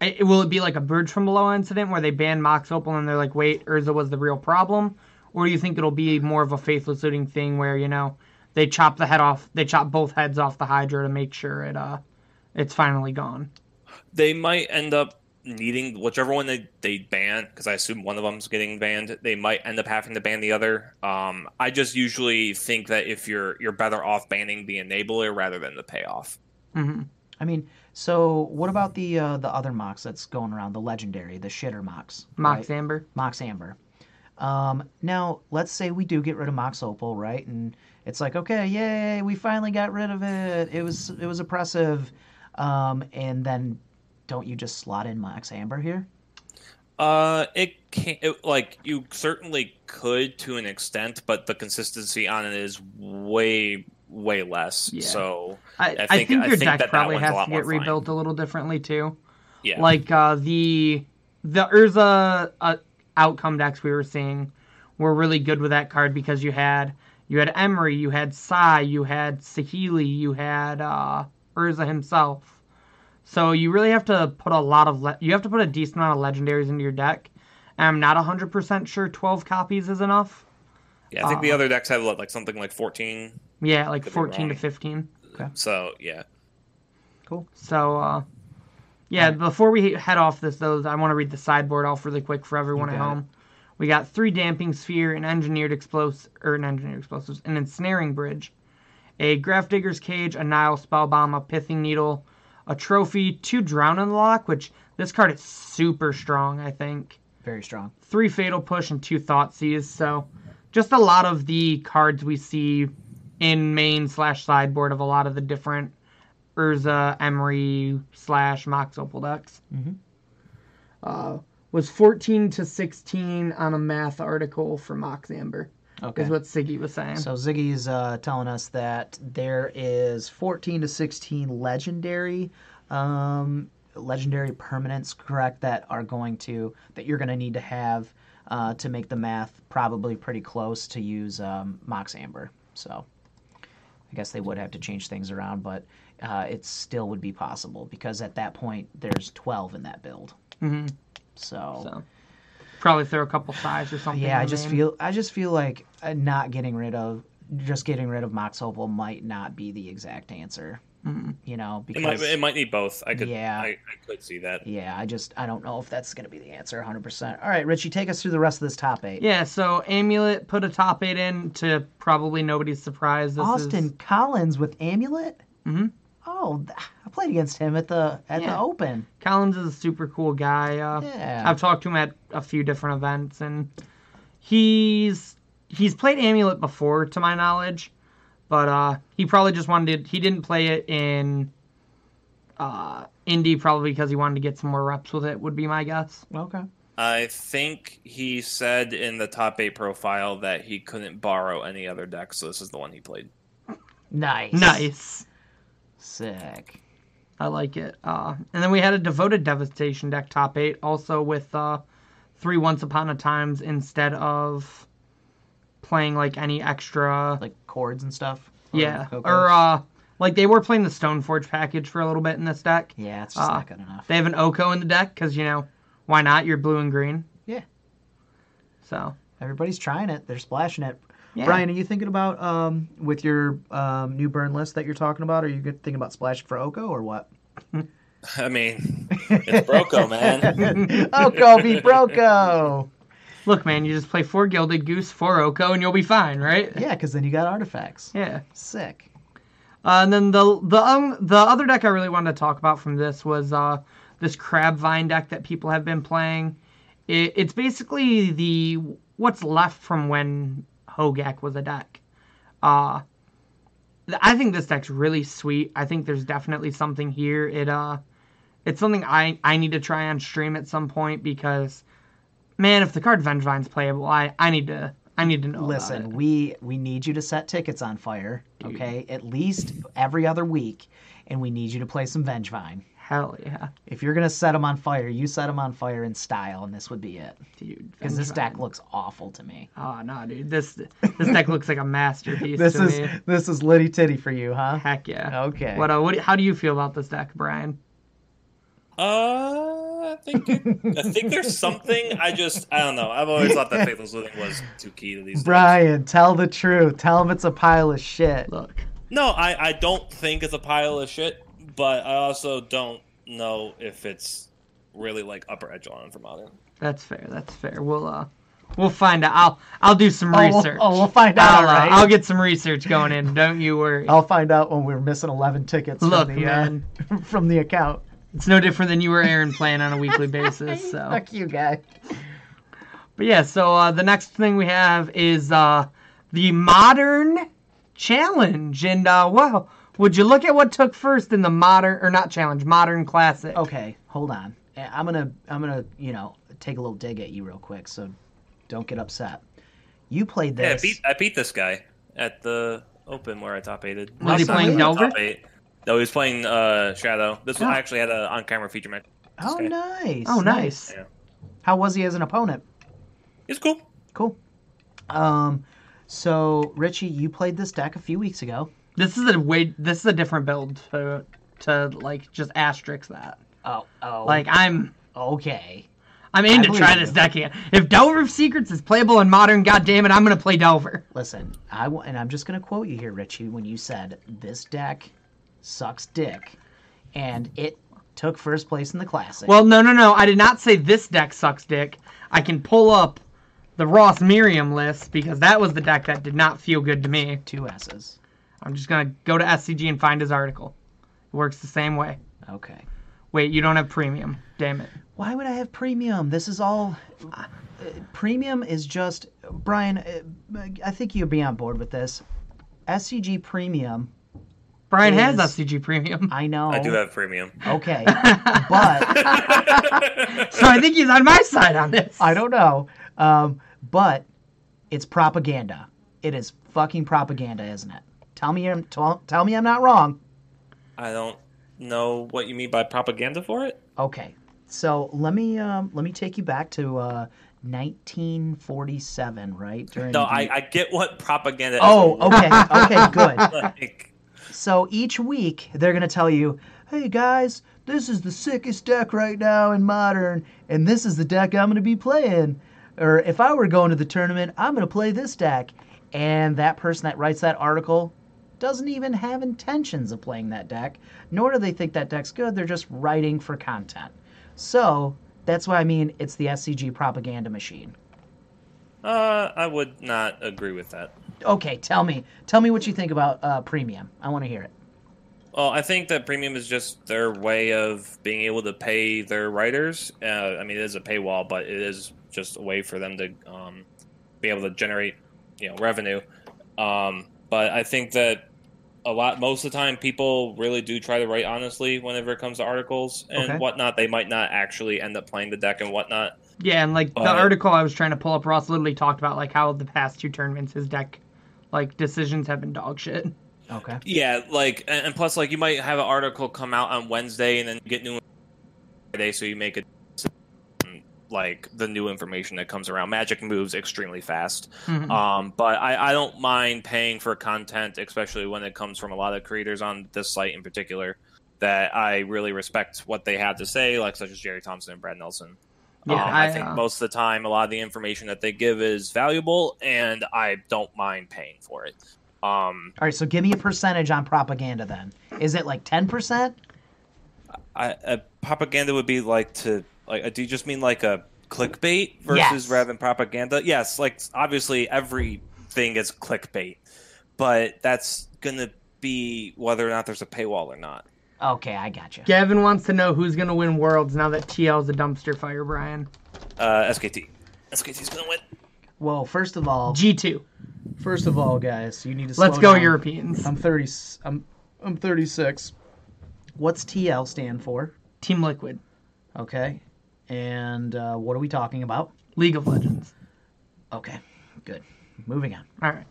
it, will it be like a birds from below incident where they ban Mox Opal and they're like, wait, Urza was the real problem? Or do you think it'll be more of a faithless looting thing where, you know, they chop the head off they chop both heads off the Hydra to make sure it uh it's finally gone. they might end up needing whichever one they, they ban because i assume one of them's getting banned they might end up having to ban the other um, i just usually think that if you're you're better off banning the enabler rather than the payoff hmm I mean, so what about the uh, the other Mox that's going around, the legendary, the shitter Mox? Mox right? Amber. Mox Amber. Um, now, let's say we do get rid of Mox Opal, right? And it's like okay, yay, we finally got rid of it. It was it was oppressive, um, and then don't you just slot in Mox Amber here? Uh, it can it, like you certainly could to an extent, but the consistency on it is way way less. Yeah. So I, I I think, think- I your think deck that that probably a has to get fine. rebuilt a little differently too. yeah, Like uh, the the Urza uh, outcome decks we were seeing were really good with that card because you had you had Emry, you had Sai, you had Saheeli, you had uh, Urza himself. So you really have to put a lot of le- you have to put a decent amount of legendaries into your deck. And I'm not 100% sure 12 copies is enough. yeah. I think the uh, other decks have like something like fourteen. Yeah, like 14 to wrong. 15. So yeah, Cool. So, uh, yeah, before we head off this, though, I want to read the sideboard off really quick for everyone at home. We got three damping sphere, an engineered explosive, or an engineered explosives, an ensnaring bridge, a Grafdigger's Cage, a Nihil Spellbomb, a pithing needle, a trophy, two Drown in the Loch, which this card is super strong, I think. Very strong. Three fatal push and two Thoughtseize. So, just a lot of the cards we see in main slash sideboard of a lot of the different Urza, Emry slash Mox Opal decks. Mhm. Uh, was 14 to 16 on a math article for Mox Amber, Okay. is what Ziggy was saying. So Ziggy's uh, telling us that there is 14 to 16 legendary, um, legendary permanents, correct? That are going to that you're going to need to have uh, to make the math probably pretty close to use um, Mox Amber. So I guess they would have to change things around, but uh, it still would be possible because at that point there's 12 in that build. hmm So, So, probably throw a couple size or something. yeah, I just main. feel I just feel like uh, not getting rid of just getting rid of Mox Opal might not be the exact answer. Mhm. You know, it might because it might need both. I could Yeah. I, I could see that. yeah, I just I don't know if that's going to be the answer 100%. All right, Richie, take us through the rest of this top 8. Yeah, so Amulet put a top eight in to probably nobody's surprise. This Austin is Collins with Amulet? Mhm. Oh, th- I played against him at the at the Open. Collins is a super cool guy. Uh, Yeah. I've talked to him at a few different events, and he's he's played Amulet before, to my knowledge, but uh, he probably just wanted. to, He didn't play it in uh, Indy probably because he wanted to get some more reps with it. Would be my guess. Okay. I think he said in the top eight profile that he couldn't borrow any other deck, so this is the one he played. Nice. Nice. Sick. I like it. Uh, and then we had a devoted devastation deck top eight, also with uh, three once upon a times instead of playing like any extra. Like chords and stuff. Or yeah, Cocos? or uh, like they were playing the Stoneforge package for a little bit in this deck. Yeah, it's just uh, not good enough. They have an Oko in the deck because you know why not? You're blue and green. Yeah. So Everybody's trying it. They're splashing it. Yeah. Brian, are you thinking about um, with your um, new burn list that you're talking about? Are you thinking about splashing for Oko or what? I mean, it's Broco, man. Oko be Broco. Look, man, you just play four Gilded Goose, four Oko, and you'll be fine, right? Yeah, because then you got artifacts. Yeah. Sick. Uh, and then the the um, the other deck I really wanted to talk about from this was uh, this Crab Vine deck that people have been playing. It, it's basically the what's left from when Hogak was a deck. Uh, I think this deck's really sweet. I think there's definitely something here. It uh, it's something I I need to try on stream at some point because, man, if the card Vengevine's playable, I I need to I need to know. Listen, we we need you to set tickets on fire, okay? At least every other week, and we need you to play some Vengevine. Hell yeah, If you're gonna set them on fire, you set them on fire in style, and this would be it. dude. Because this Vengevine. deck looks awful to me. Oh no, dude! This this deck looks like a masterpiece This to is me. this is litty titty for you, huh? Heck yeah. Okay. What? Uh, what? How do you feel about this deck, Brian? Uh, I think I think there's something. I just I don't know. I've always thought that Faithless Looting was too key to these. decks. Brian, tell the truth. Tell him it's a pile of shit. Look, No, I I don't think it's a pile of shit, but I also don't know if it's really like upper echelon for modern. that's fair. That's fair. We'll uh, we'll find out. I'll I'll do some Oh, we'll- research. oh, we'll find out, I'll, uh, right? I'll get some research going in. Don't you worry. I'll find out when we're missing 11 tickets Look, from the man. Uh, from the account. It's no different than you or Aaron playing on a weekly basis. So, Fuck you, guy. but yeah. So uh, the next thing we have is uh, the modern challenge. And uh, wow, would you look at what took first in the modern or not challenge, modern classic? Okay, hold on. Eh, I'm gonna I'm gonna you know take a little dig at you real quick, so don't get upset. You played Yeah, I this. beat I beat this guy at the Open where I top eighted. Was he Last time playing I Delver? top eight. No, he was playing uh, Shadow. This was Oh. I actually had an on camera feature match. oh, Okay. nice. Oh, nice. Yeah. How was he as an opponent? It's cool. Cool. Um, so Richie, you played this deck a few weeks ago. This is a way. This is a different build to to like just asterisk that. Oh, oh. Like I'm. okay. I'm in I to try you. this deck again. If Delver of Secrets is playable in modern, goddamn it, I'm gonna play Delver. Listen, I w- and I'm just gonna quote you here, Richie, when you said this deck sucks dick, and it took first place in the classic. Well, no, no, no. I did not say this deck sucks dick. I can pull up the Ross Merriam list because that was the deck that did not feel good to me. two S's. I'm just gonna go to SCG and find his article. It works the same way. Okay. Wait, you don't have premium. Damn it. Why would I have premium? This is all. Uh, premium is just Brian. Uh, I think you'd be on board with this. SCG premium. Brian has SCG premium. I know. I do have premium. Okay, but so I think he's on my side on this. I don't know. Um, but it's propaganda. It is fucking propaganda, isn't it? Tell me, I'm, tell, tell me I'm not wrong. I don't know what you mean by propaganda for it. Okay, so let me um, let me take you back to uh, 1947, right? During No, the- I, I get what propaganda. Is. Oh, okay, okay, good. Like, So each week they're gonna tell you, "Hey guys, this is the sickest deck right now in modern, and this is the deck I'm gonna be playing." Or if I were going to the tournament, I'm gonna play this deck. And that person that writes that article doesn't even have intentions of playing that deck, nor do they think that deck's good. They're just writing for content. So that's why I mean it's the SCG propaganda machine. uh, I would not agree with that. Okay, tell me, tell me what you think about uh, premium. I want to hear it. Well, I think that premium is just their way of being able to pay their writers. Uh, I mean, it is a paywall, but it is just a way for them to um, be able to generate, you know, revenue. Um, but I think that a lot, most of the time, people really do try to write honestly whenever it comes to articles and Okay. whatnot. They might not actually end up playing the deck and whatnot. Yeah, and like the article I was trying to pull up, Ross literally talked about like how the past two tournaments his deck, like decisions have been dog shit. Okay. Yeah, like, and, and plus, like, you might have an article come out on Wednesday and then get new Friday, so you make it like the new information that comes around. Magic moves extremely fast, Mhm. um, but I, I don't mind paying for content, especially when it comes from a lot of creators on this site in particular. That I really respect what they have to say, like such as Jerry Thompson and Brad Nelson. Yeah, Um, I, I, think uh, most of the time, a lot of the information that they give is valuable, and I don't mind paying for it. Um, All right, so give me a percentage on propaganda then. Is it like 10%? I, a propaganda would be like to like. uh, Do you just mean like a clickbait versus Yes. rather than propaganda? Yes, like obviously everything is clickbait, but that's gonna be whether or not there's a paywall or not. Okay, I got you. Gavin wants to know who's gonna win Worlds now that TL's a dumpster fire, Brian. Uh, SKT, SKT's gonna win. Well, first of all, G two. first of all, guys, you need to Let's go down. Europeans. I'm 30 I'm I'm 36. What's TL stand for? Team Liquid. Okay. And uh, what are we talking about? League of Legends. Okay. Good. Moving on. All right.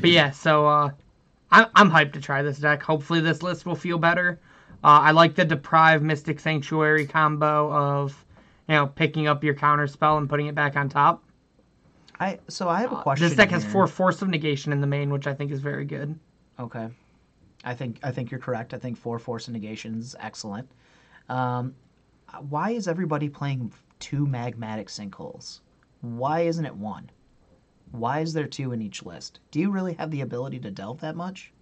But yeah, so uh, I'm I'm hyped to try this deck. Hopefully, this list will feel better. Uh, I like the Deprive Mystic Sanctuary combo of, you know, picking up your counter spell and putting it back on top. I so I have a Uh, question. this deck has here. four Force of Negation in the main, which I think is very good. Okay. I think I think you're correct. I think four force of negation is excellent. Um, why is everybody playing two magmatic sinkholes? Why isn't it one? Why is there two in each list? Do you really have the ability to delve that much?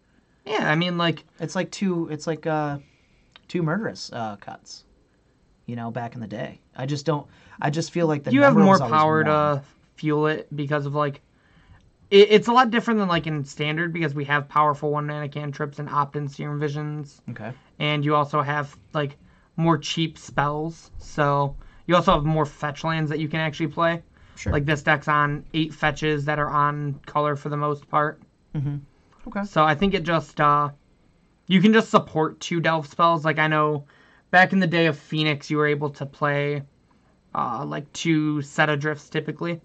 Yeah, I mean, like, It's like two. It's like uh, two murderous uh, cuts. You know, back in the day. I just don't. I just feel like the you have more power to fuel it because of like it, it's a lot different than like in standard because we have powerful one mana cantrips and opt-in serum visions Okay. and you also have like more cheap spells so you also have more fetch lands that you can actually play Sure. like this deck's on eight fetches that are on color for the most part Mhm. Okay. So I think it just uh, you can just support two delve spells. Like I know, back in the day of Phoenix, you were able to play uh, like two set adrifts typically,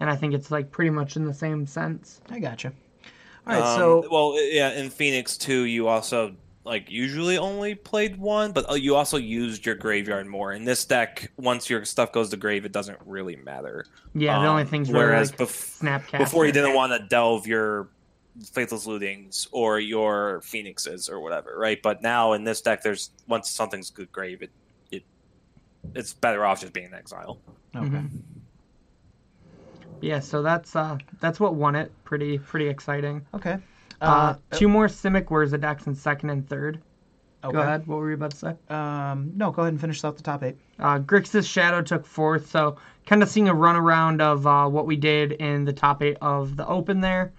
and I think it's like pretty much in the same sense. I gotcha. All right, Um, so well, yeah, in Phoenix too, you also like usually only played one, but uh, you also used your graveyard more. In this deck, once your stuff goes to grave, it doesn't really matter. Yeah, the only Um, things really whereas like bef- Snapcast. before you didn't want to delve your faithless lootings or your phoenixes or whatever, right? But now in this deck, there's once something's good grave, it it it's better off just being in exile. okay. Mhm. Yeah, so that's uh that's what won it. Pretty pretty exciting. Okay. Uh, two more Simic Wurza decks in second and third. okay. Go ahead. What were you about to say? Um, no, go ahead and finish out the top eight. Uh, Grixis Shadow took fourth, so kind of seeing a run around of uh, what we did in the top eight of the Open there.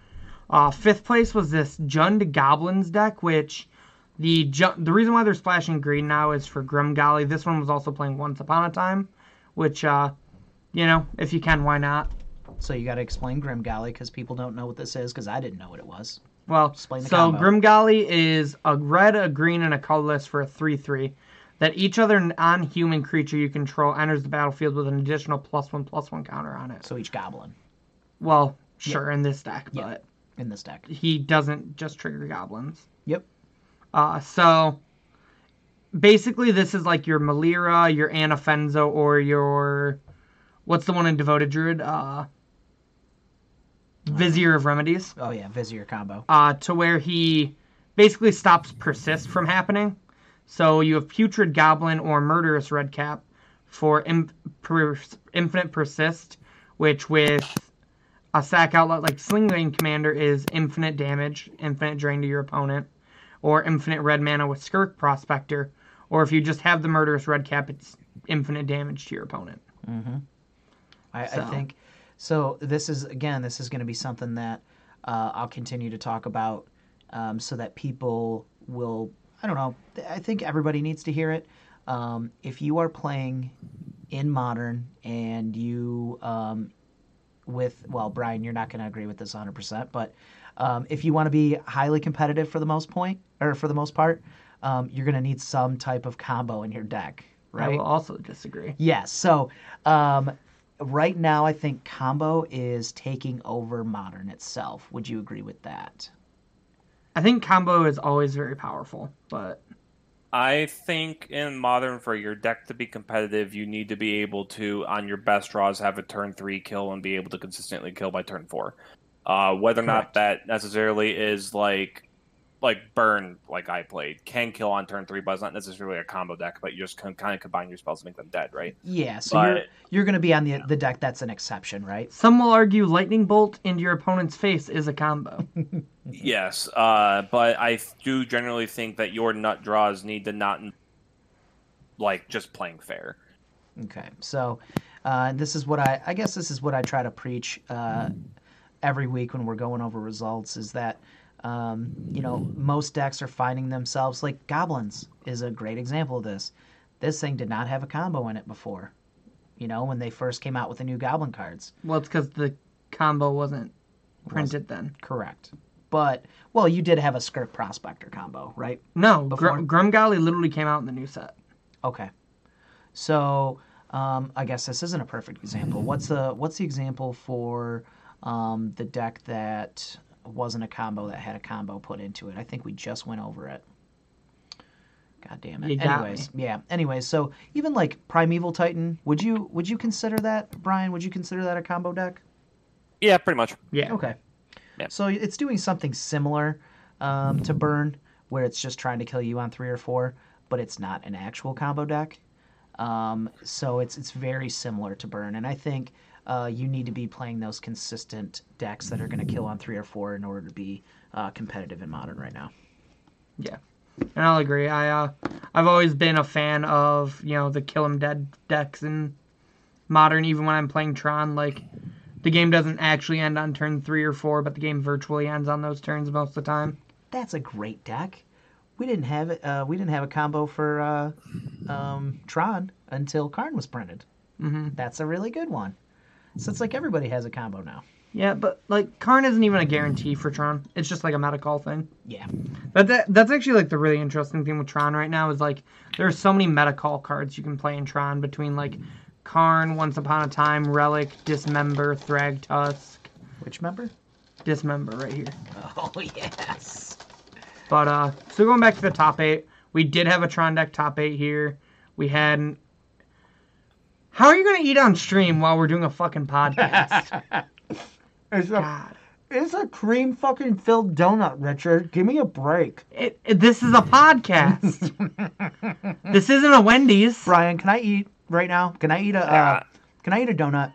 Uh, fifth place was this Jund Goblins deck, which the Ju- the reason why they're splashing green now is for Grumgully. This one was also playing Once Upon a Time, which, uh, you know, if you can, why not? So you got to explain Grumgully because people don't know what this is because I didn't know what it was. Well, Explain the so combo. Grumgully is a red, a green, and a colorless for a 3 3. That each other non human creature you control enters the battlefield with an additional plus one plus one counter on it. So each goblin Well, sure, in this deck, but in this deck. he doesn't just trigger goblins. Yep. Uh, so basically, this is like your Melira, your Anafenza, or your. What's the one in Devoted Druid? Uh, Vizier of Remedies. Oh yeah, Vizier combo. uh, to where he basically stops persist from happening. So you have putrid goblin or murderous redcap for per- infinite persist, which with a sack outlet like Sling Commander is infinite damage, infinite drain to your opponent, or infinite red mana with Skirk Prospector, or if you just have the murderous redcap, it's infinite damage to your opponent. I, I So. think so. This is again, this is going to be something that uh, I'll continue to talk about, um, so that people will. I don't know. I think everybody needs to hear it. Um, if you are playing in modern and you, um, with well, Brian, you're not going to agree with this 100, percent but um, if you want to be highly competitive for the most point or for the most part, um, you're going to need some type of combo in your deck, right? I will also disagree. Yes. So um, right now, I think combo is taking over modern itself. Would you agree with that? I think combo is always very powerful, but I think in modern, for your deck to be competitive, you need to be able to, on your best draws, have a turn three kill and be able to consistently kill by turn four. Uh, whether or not that necessarily is like like burn, like I played, can kill on turn three, but it's not necessarily a combo deck. But you just can kind of combine your spells to make them dead, right? Yeah. So you're you're going to be on the the deck that's an exception, right? Some will argue lightning bolt into your opponent's face is a combo. Yes, uh, but I do generally think that your nut draws need to not like just playing fair. Okay. So uh, this is what I I guess this is what I try to preach uh, every week when we're going over results is that. Um, you know, most decks are finding themselves like goblins is a great example of this. This thing did not have a combo in it before. You know, when they first came out with the new goblin cards. well, it's because the combo wasn't printed then. Correct. But well, you did have a Skirk Prospector combo, right? No, Before? Gr- literally came out in the new set. Okay. So um, I guess this isn't a perfect example. What's the what's the example for um, the deck that wasn't a combo that had a combo put into it? I think we just went over it. God damn it. You got anyways, yeah. Anyways, so even like Primeval Titan, would you would you consider that, Brian? Would you consider that a combo deck? Yeah, pretty much. Yeah. Okay. Yeah. So it's doing something similar um, to Burn, where it's just trying to kill you on three or four, but it's not an actual combo deck. Um, so it's it's very similar to Burn, and I think uh, you need to be playing those consistent decks that are going to kill on three or four in order to be uh, competitive in Modern right now. Yeah. And I'll agree. I uh, I've always been a fan of you know the kill 'em dead decks in modern. Even when I'm playing Tron, like the game doesn't actually end on turn three or four, but the game virtually ends on those turns most of the time. That's a great deck. We didn't have it. Uh, we didn't have a combo for uh, um, Tron until Karn was printed. hmm That's a really good one. So it's like everybody has a combo now. Yeah, but like Karn isn't even a guarantee for Tron. It's just like a medical thing. Yeah. But that that's actually like the really interesting thing with Tron right now is like there's so many medical cards you can play in Tron between like Karn, Once Upon a Time, Relic, Dismember, Thragtusk, Which member? Dismember right here. Oh yes. But uh, so going back to the top eight, we did have a Tron deck top eight here. We had. How are you gonna eat on stream while we're doing a fucking podcast? It's a it's a cream fucking filled donut, Richard. Give me a break. it, it- this is a podcast. this isn't a Wendy's. Brian, can I eat right now? Can I eat a uh, Can I eat a donut?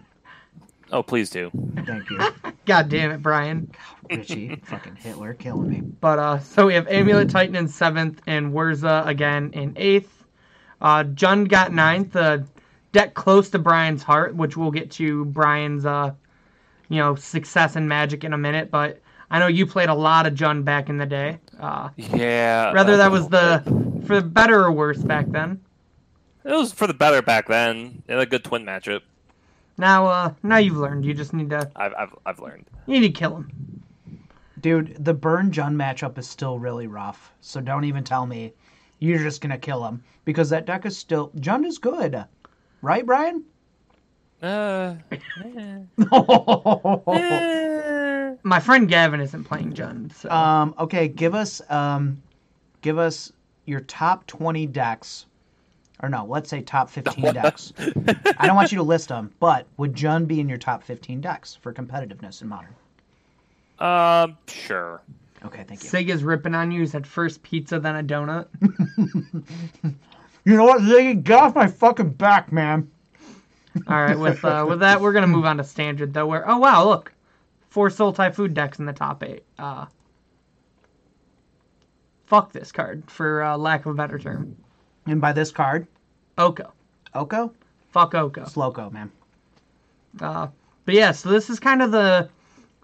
Oh, please do. Thank you, God damn it, Brian. Richie. fucking Hitler killing me. But uh, so we have Amulet Titan in seventh and Wurza again in eighth. Uh, Jund got ninth. Uh, deck close to Brian's heart, which we'll get to Brian's uh, you know, success in Magic in a minute. But I know you played a lot of Jun back in the day. Uh, Yeah. Rather that was the bit. for better or worse back then. It was for the better back then. It had a good twin matchup. Now, uh, now you've learned. You just need to I've I've, I've learned. you need to kill him. Dude, the Burn Jun matchup is still really rough. So don't even tell me you're just gonna kill him because that deck is still Jun is good, right, Brian? Uh, um. My friend Gavin isn't playing Jund. So. okay, give us um, give us your top twenty decks, or no, let's say top fifteen decks. I don't want you to list them, but would Jun be in your top fifteen decks for competitiveness in Modern? um, sure. Okay, thank you. Sega's ripping on you. He said first pizza, then a donut. You know what, Ziggy? Get off my fucking back, man. All right, with uh, with that, we're gonna move on to standard though. Where oh wow, look, four Sultai Food decks in the top eight. Uh, fuck this card for uh, lack of a better term. And by this card, Oko, Oko, fuck Oko. it's Loco, man. Uh, but yeah, so this is kind of the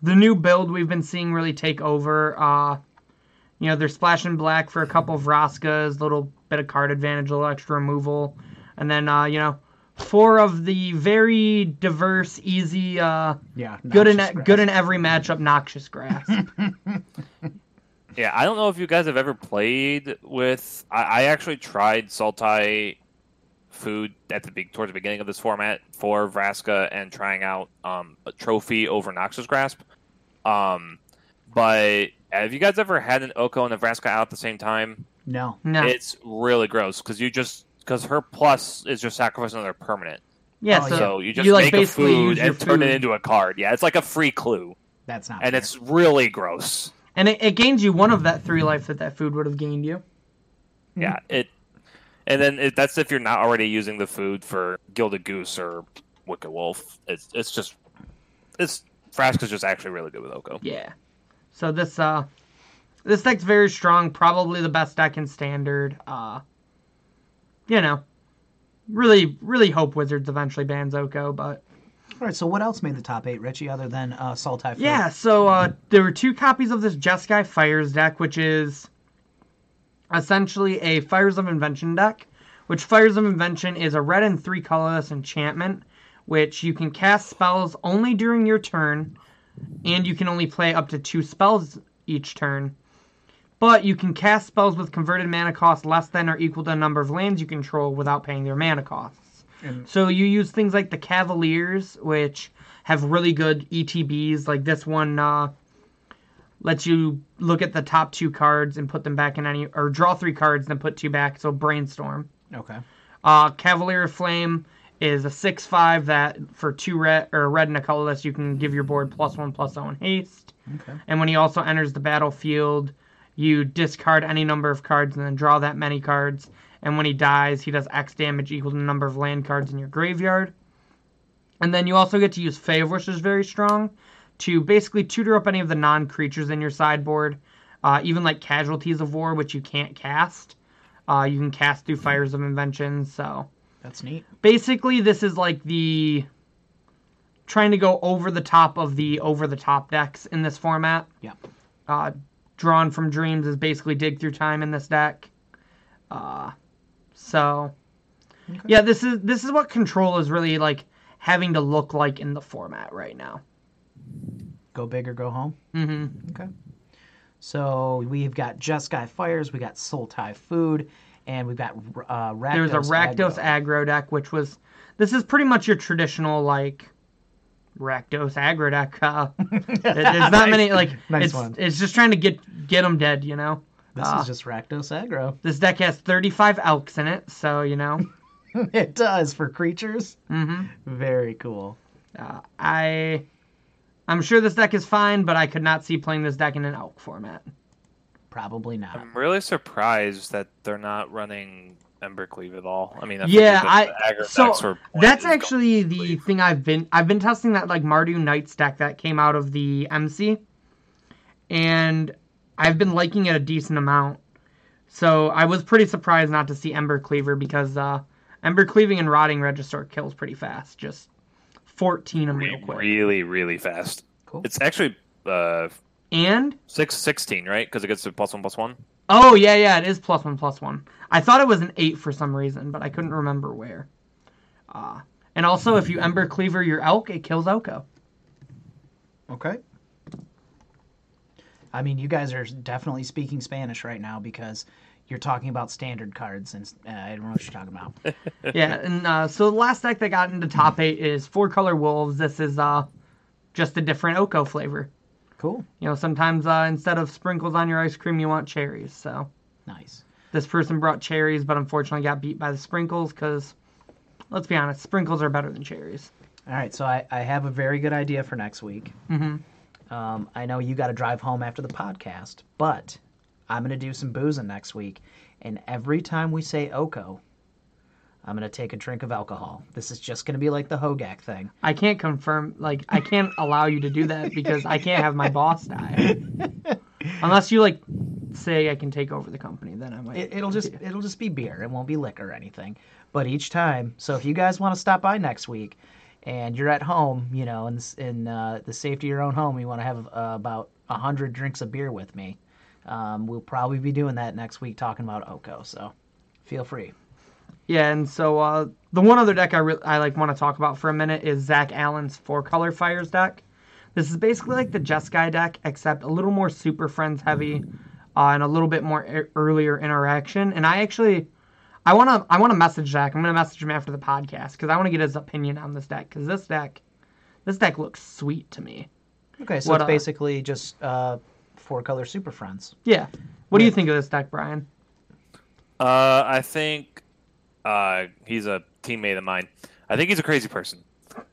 the new build we've been seeing really take over. Uh, you know, they're splashing black for a couple of Vraskas, little bit of card advantage, a little extra removal, and then uh, you know, four of the very diverse, easy, uh, Yeah, good in noxious grass. good in every matchup, noxious grass. Yeah, I don't know if you guys have ever played with. I, I actually tried Sultai food at the big towards the beginning of this format for Vraska and trying out um, a trophy over Noxious Grasp. Um, but have you guys ever had an Oko and a Vraska out at the same time? No. no, It's really gross because you just because her plus is just sacrificing another permanent. yeah, Oh, so, So you just you, like, make a basically use food your and turn it into a card. Yeah, it's like a free clue, That's not. and fair. it's really gross. and it, it gains you one of that three life that that food would have gained you. Yeah, it, and then it, that's if you're not already using the food for Gilded Goose or Wicked Wolf. It's it's just it's Vraska's just actually really good with Oko. Yeah. So this uh this deck's very strong, probably the best deck in standard. Uh you know. Really really hope Wizards eventually bans Oko, but All right. So what else made the top eight, Richie, other than uh, yeah, so uh there were two copies of this Jeskai Fires deck, which is essentially a Fires of Invention deck, which Fires of Invention is a red and three colorless enchantment, which you can cast spells only during your turn, and you can only play up to two spells each turn. But you can cast spells with converted mana cost less than or equal to the number of lands you control without paying their mana costs. And- So you use things like the Cavaliers, which have really good ETBs. Like this one uh, lets you look at the top two cards and put them back in any, or draw three cards and then put two back. So Brainstorm. Okay. Uh, Cavalier of Flame is a six-five that for two red or red and a colorless you can give your board plus one plus zero in haste. Okay. And when he also enters the battlefield, you discard any number of cards and then draw that many cards. And when he dies, he does X damage equal to the number of land cards in your graveyard. And then you also get to use Fave, which is very strong, to basically tutor up any of the non creatures in your sideboard, uh, even like Casualties of War, which you can't cast. Uh, you can cast through Fires of Invention, so That's neat. basically this is like the trying to go over the top of the over the top decks in this format. Yeah. Uh, drawn from dreams is basically dig through time in this deck. Uh, so Okay. yeah, this is this is what control is really like having to look like in the format right now. Go big or go home. Mm-hmm. Okay. So we've got Jeskai Fires, we got Sultai Food, and we've got uh, Rakdos There was a Rakdos Aggro. aggro deck, which was this is pretty much your traditional like Rakdos aggro deck. Uh, there's not many like Nice it's one. it's just trying to get get them dead, you know. This Uh, is just Rakdos Aggro. This deck has 35 elks in it, so you know. it does for creatures. hmm Very cool. Uh, I I'm sure this deck is fine, but I could not see playing this deck in an elk format. Probably not. I'm really surprised that they're not running Embercleave at all. I mean, I Yeah, I that the aggro so that's actually the thing I've been I've been testing that like Mardu Knights stack that came out of the MC, and I've been liking it a decent amount. So I was pretty surprised not to see Ember Cleaver because uh, Ember Cleaving and Rotting Regisaur kills pretty fast, just 14 them real quick. really, really fast. Cool. It's actually uh, And six sixteen, right? Because it gets to plus one plus one. oh yeah, yeah, it is plus one plus one. I thought it was an eight for some reason, but I couldn't remember where. Uh, and also, if you Ember Cleaver your elk, it kills Oko. Okay. I mean, you guys are definitely speaking Spanish right now because you're talking about standard cards, and uh, I don't know what you're talking about. yeah, and uh, so the last deck that got into top eight is four color wolves. This is uh, just a different Oko flavor. Cool. You know, sometimes uh, instead of sprinkles on your ice cream, you want cherries. So Nice. This person brought cherries, but unfortunately got beat by the sprinkles because, let's be honest, sprinkles are better than cherries. All right, so I, I have a very good idea for next week. hmm Um, I know you got to drive home after the podcast, but I'm going to do some boozing next week. And every time we say Oko, I'm going to take a drink of alcohol. This is just going to be like the Hogak thing. I can't confirm, like, I can't allow you to do that because I can't have my boss die. Unless you, like, say I can take over the company, then I might. It, it'll just it'll just be beer. It won't be liquor or anything. But each time, so if you guys want to stop by next week, and you're at home, you know, in in uh, the safety of your own home, you want to have uh, about a hundred drinks of beer with me. Um, we'll probably be doing that next week, talking about Oko. So feel free. Yeah, and so uh, the one other deck I re- I like want to talk about for a minute is Zach Allen's Four Color Fires deck. This is basically like the Jeskai deck, except a little more Super Friends heavy, uh, and a little bit more e- earlier interaction. And I actually, I want to I want to message Zach. I'm gonna message him after the podcast because I want to get his opinion on this deck because this deck, this deck looks sweet to me. Okay, so What, it's uh, basically just uh, four color Super Friends. Yeah. What do you think of this deck, Bryan? Uh, I think uh, he's a teammate of mine. I think he's a crazy person.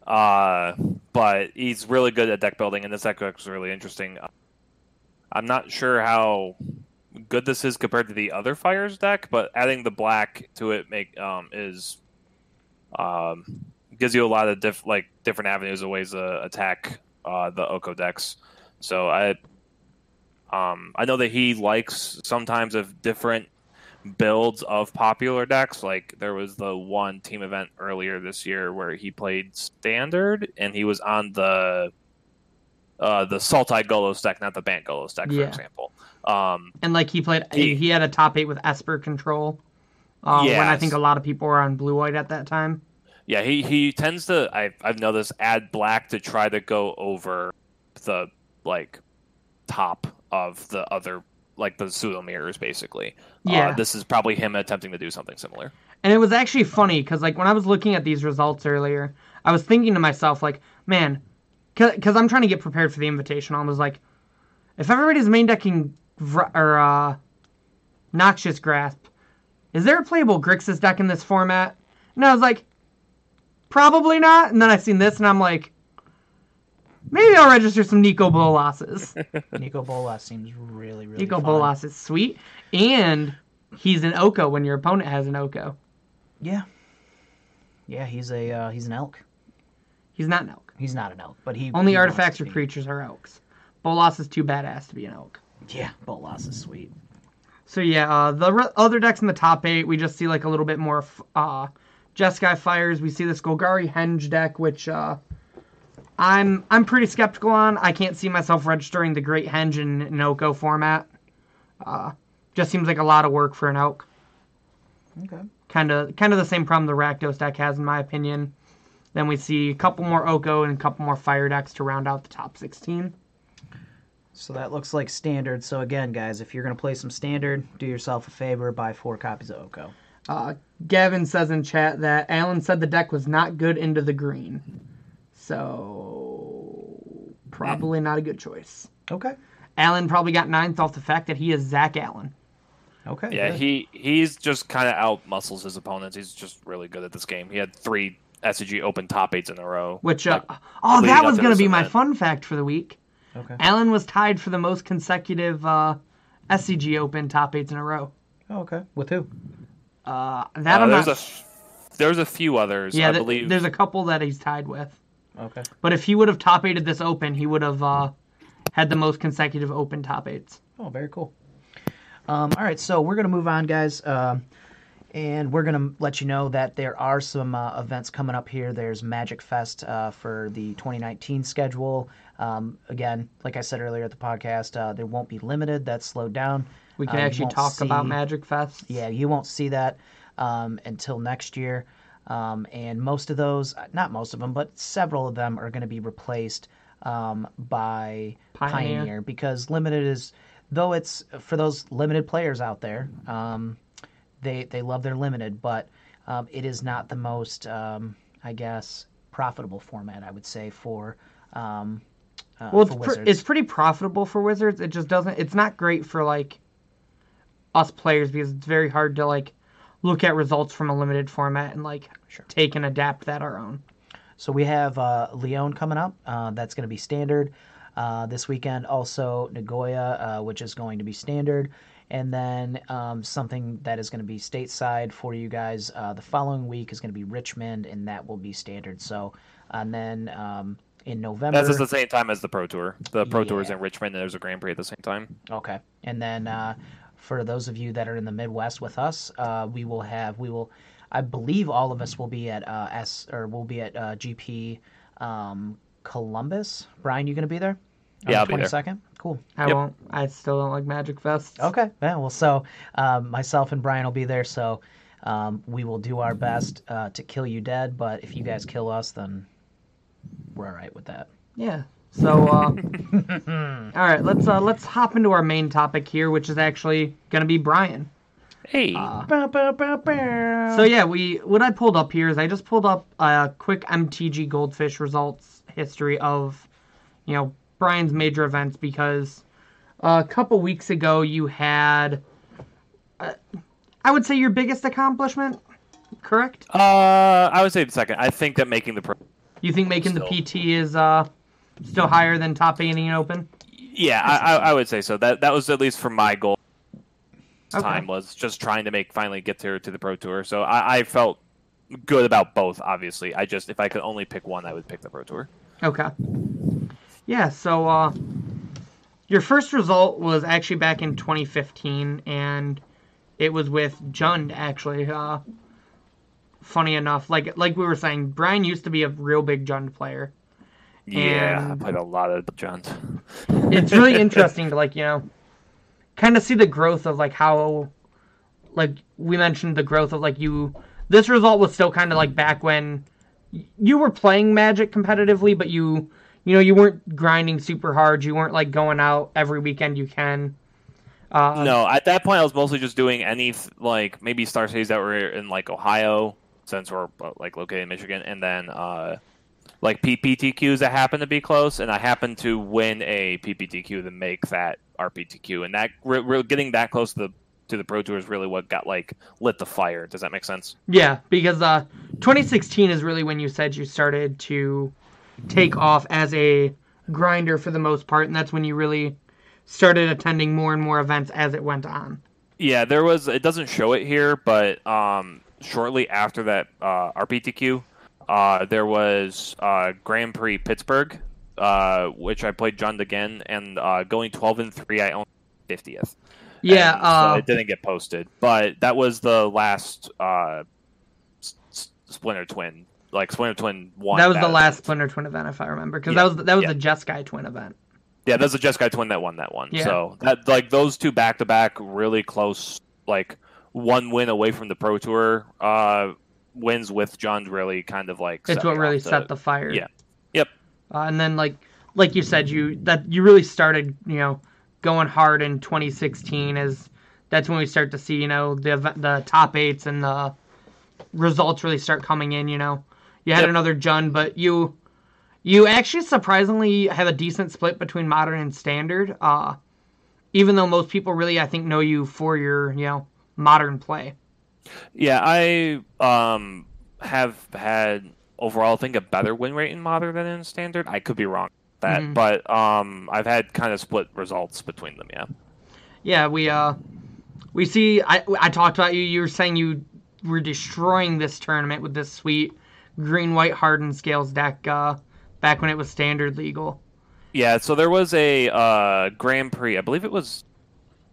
Uh, but he's really good at deck building, and this deck looks really interesting. I'm not sure how good this is compared to the other fires deck, but adding the black to it make um, is um, gives you a lot of diff- like different avenues of ways to attack uh, the Oko decks. So I um, I know that he likes sometimes of different builds of popular decks. Like there was the one team event earlier this year where he played standard and he was on the uh, the Sultai Golos deck, not the Bant Golos deck, for Yeah. example. Um, And like he played, he, He- had a top eight with Esper control. Uh, When I think a lot of people were on blue white at that time. yeah, he, he tends to I, I've noticed add black to try to go over the like top of the other like the pseudo mirrors basically. Yeah. Uh, this is probably him attempting to do something similar. And it was actually funny because, like, when I was looking at these results earlier, I was thinking to myself, like, man, because I'm trying to get prepared for the invitation. I was like, if everybody's main decking Vr- or uh, Noxious Grasp, is there a playable Grixis deck in this format? And I was like, probably not. And then I seen this, and I'm like, maybe I'll register some Nicol Bolas's. Nicol Bolas seems really really. Nicol fun. Bolas is sweet, and he's an Oko when your opponent has an Oko. Yeah. Yeah, he's a uh, he's an elk. He's not an elk. He's not an elk, but he Only he artifacts or creatures are elks. Bolas is too badass to be an elk. Yeah, Bolas is sweet. So yeah, uh, the re- other decks in the top eight, we just see like a little bit more f- uh, Jeskai Fires. We see this Golgari Henge deck, which uh, I'm I'm pretty skeptical on. I can't see myself registering the Great Henge in an Oko format. Uh, just seems like a lot of work for an elk. Okay. Kind of kind of the same problem the Rakdos deck has, in my opinion. Then we see a couple more Oko and a couple more Fire decks to round out the top 16. So that looks like standard. So again, guys, if you're gonna play some standard, do yourself a favor, buy four copies of Oko. Uh, Gavin says in chat that Allen said the deck was not good into the green. So, probably not a good choice. Okay. Allen probably got ninth off the fact that he is Zach Allen. Okay. Yeah, good. he he's just kind of out muscles his opponents. He's just really good at this game. He had three SCG open top eights in a row. Which, uh, Like, oh, that was going to this be my fun fact for the week. Okay. Allen was tied for the most consecutive uh, SCG Open top eights in a row. Oh, okay. With who? Uh, that uh, I'm there's not. a f- there's a few others. yeah, I th- believe. there's a couple that he's tied with. Okay. But if he would have top eighted this Open, he would have uh, had the most consecutive Open top eights. Oh, very cool. Um, all right, so we're gonna move on, guys, um, and we're gonna let you know that there are some uh, events coming up here. There's Magic Fest uh, for the 2019 schedule. Um, again, like I said earlier at the podcast, uh, there won't be limited. That's slowed down. We can Uh, actually talk about Magic Fest. Yeah, you won't see that um, until next year. Um, and most of those, not most of them, but several of them are going to be replaced um, by Pioneer. Pioneer. because limited is, though it's for those limited players out there, um, they they love their limited, but um, it is not the most, um, I guess, profitable format. I would say for. Um, uh, Well, it's, pr- it's pretty profitable for Wizards. It just doesn't. It's not great for like us players because it's very hard to like look at results from a limited format and like Sure. take and adapt that our own. So we have uh, Lyon coming up. Uh, that's going to be standard uh, this weekend. Also Nagoya, uh, which is going to be standard, and then um, something that is going to be stateside for you guys. Uh, the following week is going to be Richmond, and that will be standard. So, and then um, in November, That's at the same time as the Pro Tour. The Pro Tour is in Richmond, and there's a Grand Prix at the same time. Okay, and then uh, for those of you that are in the Midwest with us, uh, we will have we will, I believe all of us will be at uh, S or we'll be at uh, GP um, Columbus. Bryan, you going to be there? Yeah, I'll be there. Cool. I Yep. won't. I still don't like Magic Fest. Okay. Yeah. Well, so um, myself and Bryan will be there. So um, we will do our best uh, to kill you dead. But if you guys kill us, then we're all right with that. Yeah. So, uh, all right, let's uh, let's hop into our main topic here, which is actually gonna be Bryan. Hey, Uh, Bow, bow, bow, bow. So yeah, we what I pulled up here is I just pulled up a quick MTG Goldfish results history of, you know, Bryan's major events because a couple weeks ago you had, uh, I would say your biggest accomplishment, correct? uh, I would say second. I think that making the Pro. You think making the PT is uh still higher than top eight and open? Yeah, I, I, I would say so. That that was at least for my goal. Okay. Time was just trying to make finally get to to the Pro Tour. So I, I felt good about both. Obviously, I just if I could only pick one, I would pick the Pro Tour. Okay. Yeah, so uh your first result was actually back in 2015 and it was with Jund actually. Uh funny enough, like like we were saying, Bryan used to be a real big Jund player. Yeah, I played a lot of Jund. It's really interesting to like, you know, kind of see the growth of like how like we mentioned the growth of like you this result was still kind of like back when you were playing magic competitively but you you know you weren't grinding super hard you weren't like going out every weekend you can uh no, at that point, I was mostly just doing any like maybe star cities that were in like Ohio, since we're uh, like located in Michigan, and then uh, like PPTQs that happened to be close, and I happened to win a PPTQ to make that RPTQ, and that re- re- getting that close to the to the Pro Tour is really what got like lit the fire. Does that make sense? yeah because uh 2016 is really when you said you started to take off as a grinder for the most part and that's when you really started attending more and more events as it went on Yeah, there was. It doesn't show it here, but um, shortly after that uh, RPTQ, uh, there was uh, Grand Prix Pittsburgh, uh, which I played Jund again, and uh, going twelve and three, I owned fiftieth. yeah And, so uh it didn't get posted, but that was the last uh, Splinter Twin. Like Splinter Twin won. That was the event. last Splinter Twin event, if I remember, because Yeah, that was that was yeah. the Jeskai Twin event. Yeah, that's the Jeskai Twin that won that one. Yeah. So that like those two back to back, really close, like one win away from the Pro Tour uh, wins with Jund's really kind of like. It's what really off set the fire. yeah. Yep. Uh, and then like like you said, you that you really started, you know, going hard in 2016 as that's when we start to see, you know, the the top eights and the results really start coming in. You know, you had Yep. another Jund, but you you actually surprisingly have a decent split between modern and standard. Uh, even though most people really, I think, know you for your, you know, modern play. Yeah, I um have had overall I think a better win rate in modern than in standard. I could be wrong that, Mhm. but um I've had kind of split results between them. Yeah. Yeah, we uh we see I I talked about you you were saying you were destroying this tournament with this sweet green white hardened scales deck uh back when it was standard legal. Yeah, so there was a uh, Grand Prix. I believe it was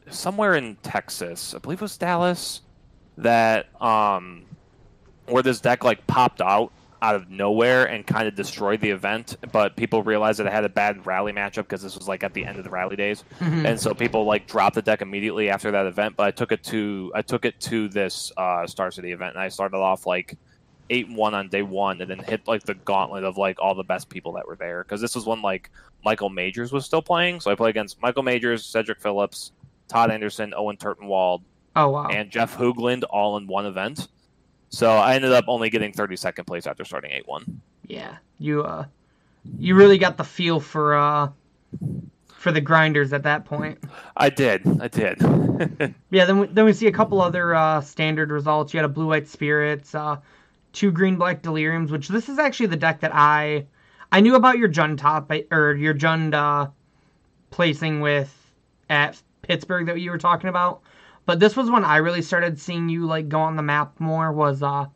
somewhere in Texas. I believe it was Dallas. That um, where this deck like popped out out of nowhere and kind of destroyed the event. But people realized that it had a bad rally matchup because this was like at the end of the rally days, and so people like dropped the deck immediately after that event. But I took it to I took it to this uh, Star City event, and I started off like eight and one on day one, and then hit like the gauntlet of like all the best people that were there because this was when like Michael Majors was still playing. So I played against Michael Majors, Cedric Phillips, Todd Anderson, Owen Turtenwald, Oh wow. and Jeff Hoogland all in one event. So I ended up only getting 32nd place after starting 8 1. Yeah. You uh you really got the feel for uh for the grinders at that point. I did. I did. Yeah, then we, then we see a couple other uh, standard results. You had a blue white spirits, uh, two green black deliriums, which this is actually the deck that I I knew about your Jund top or your Jund uh, placing with at Pittsburgh that you were talking about, but this was when I really started seeing you like go on the map more. Was uh,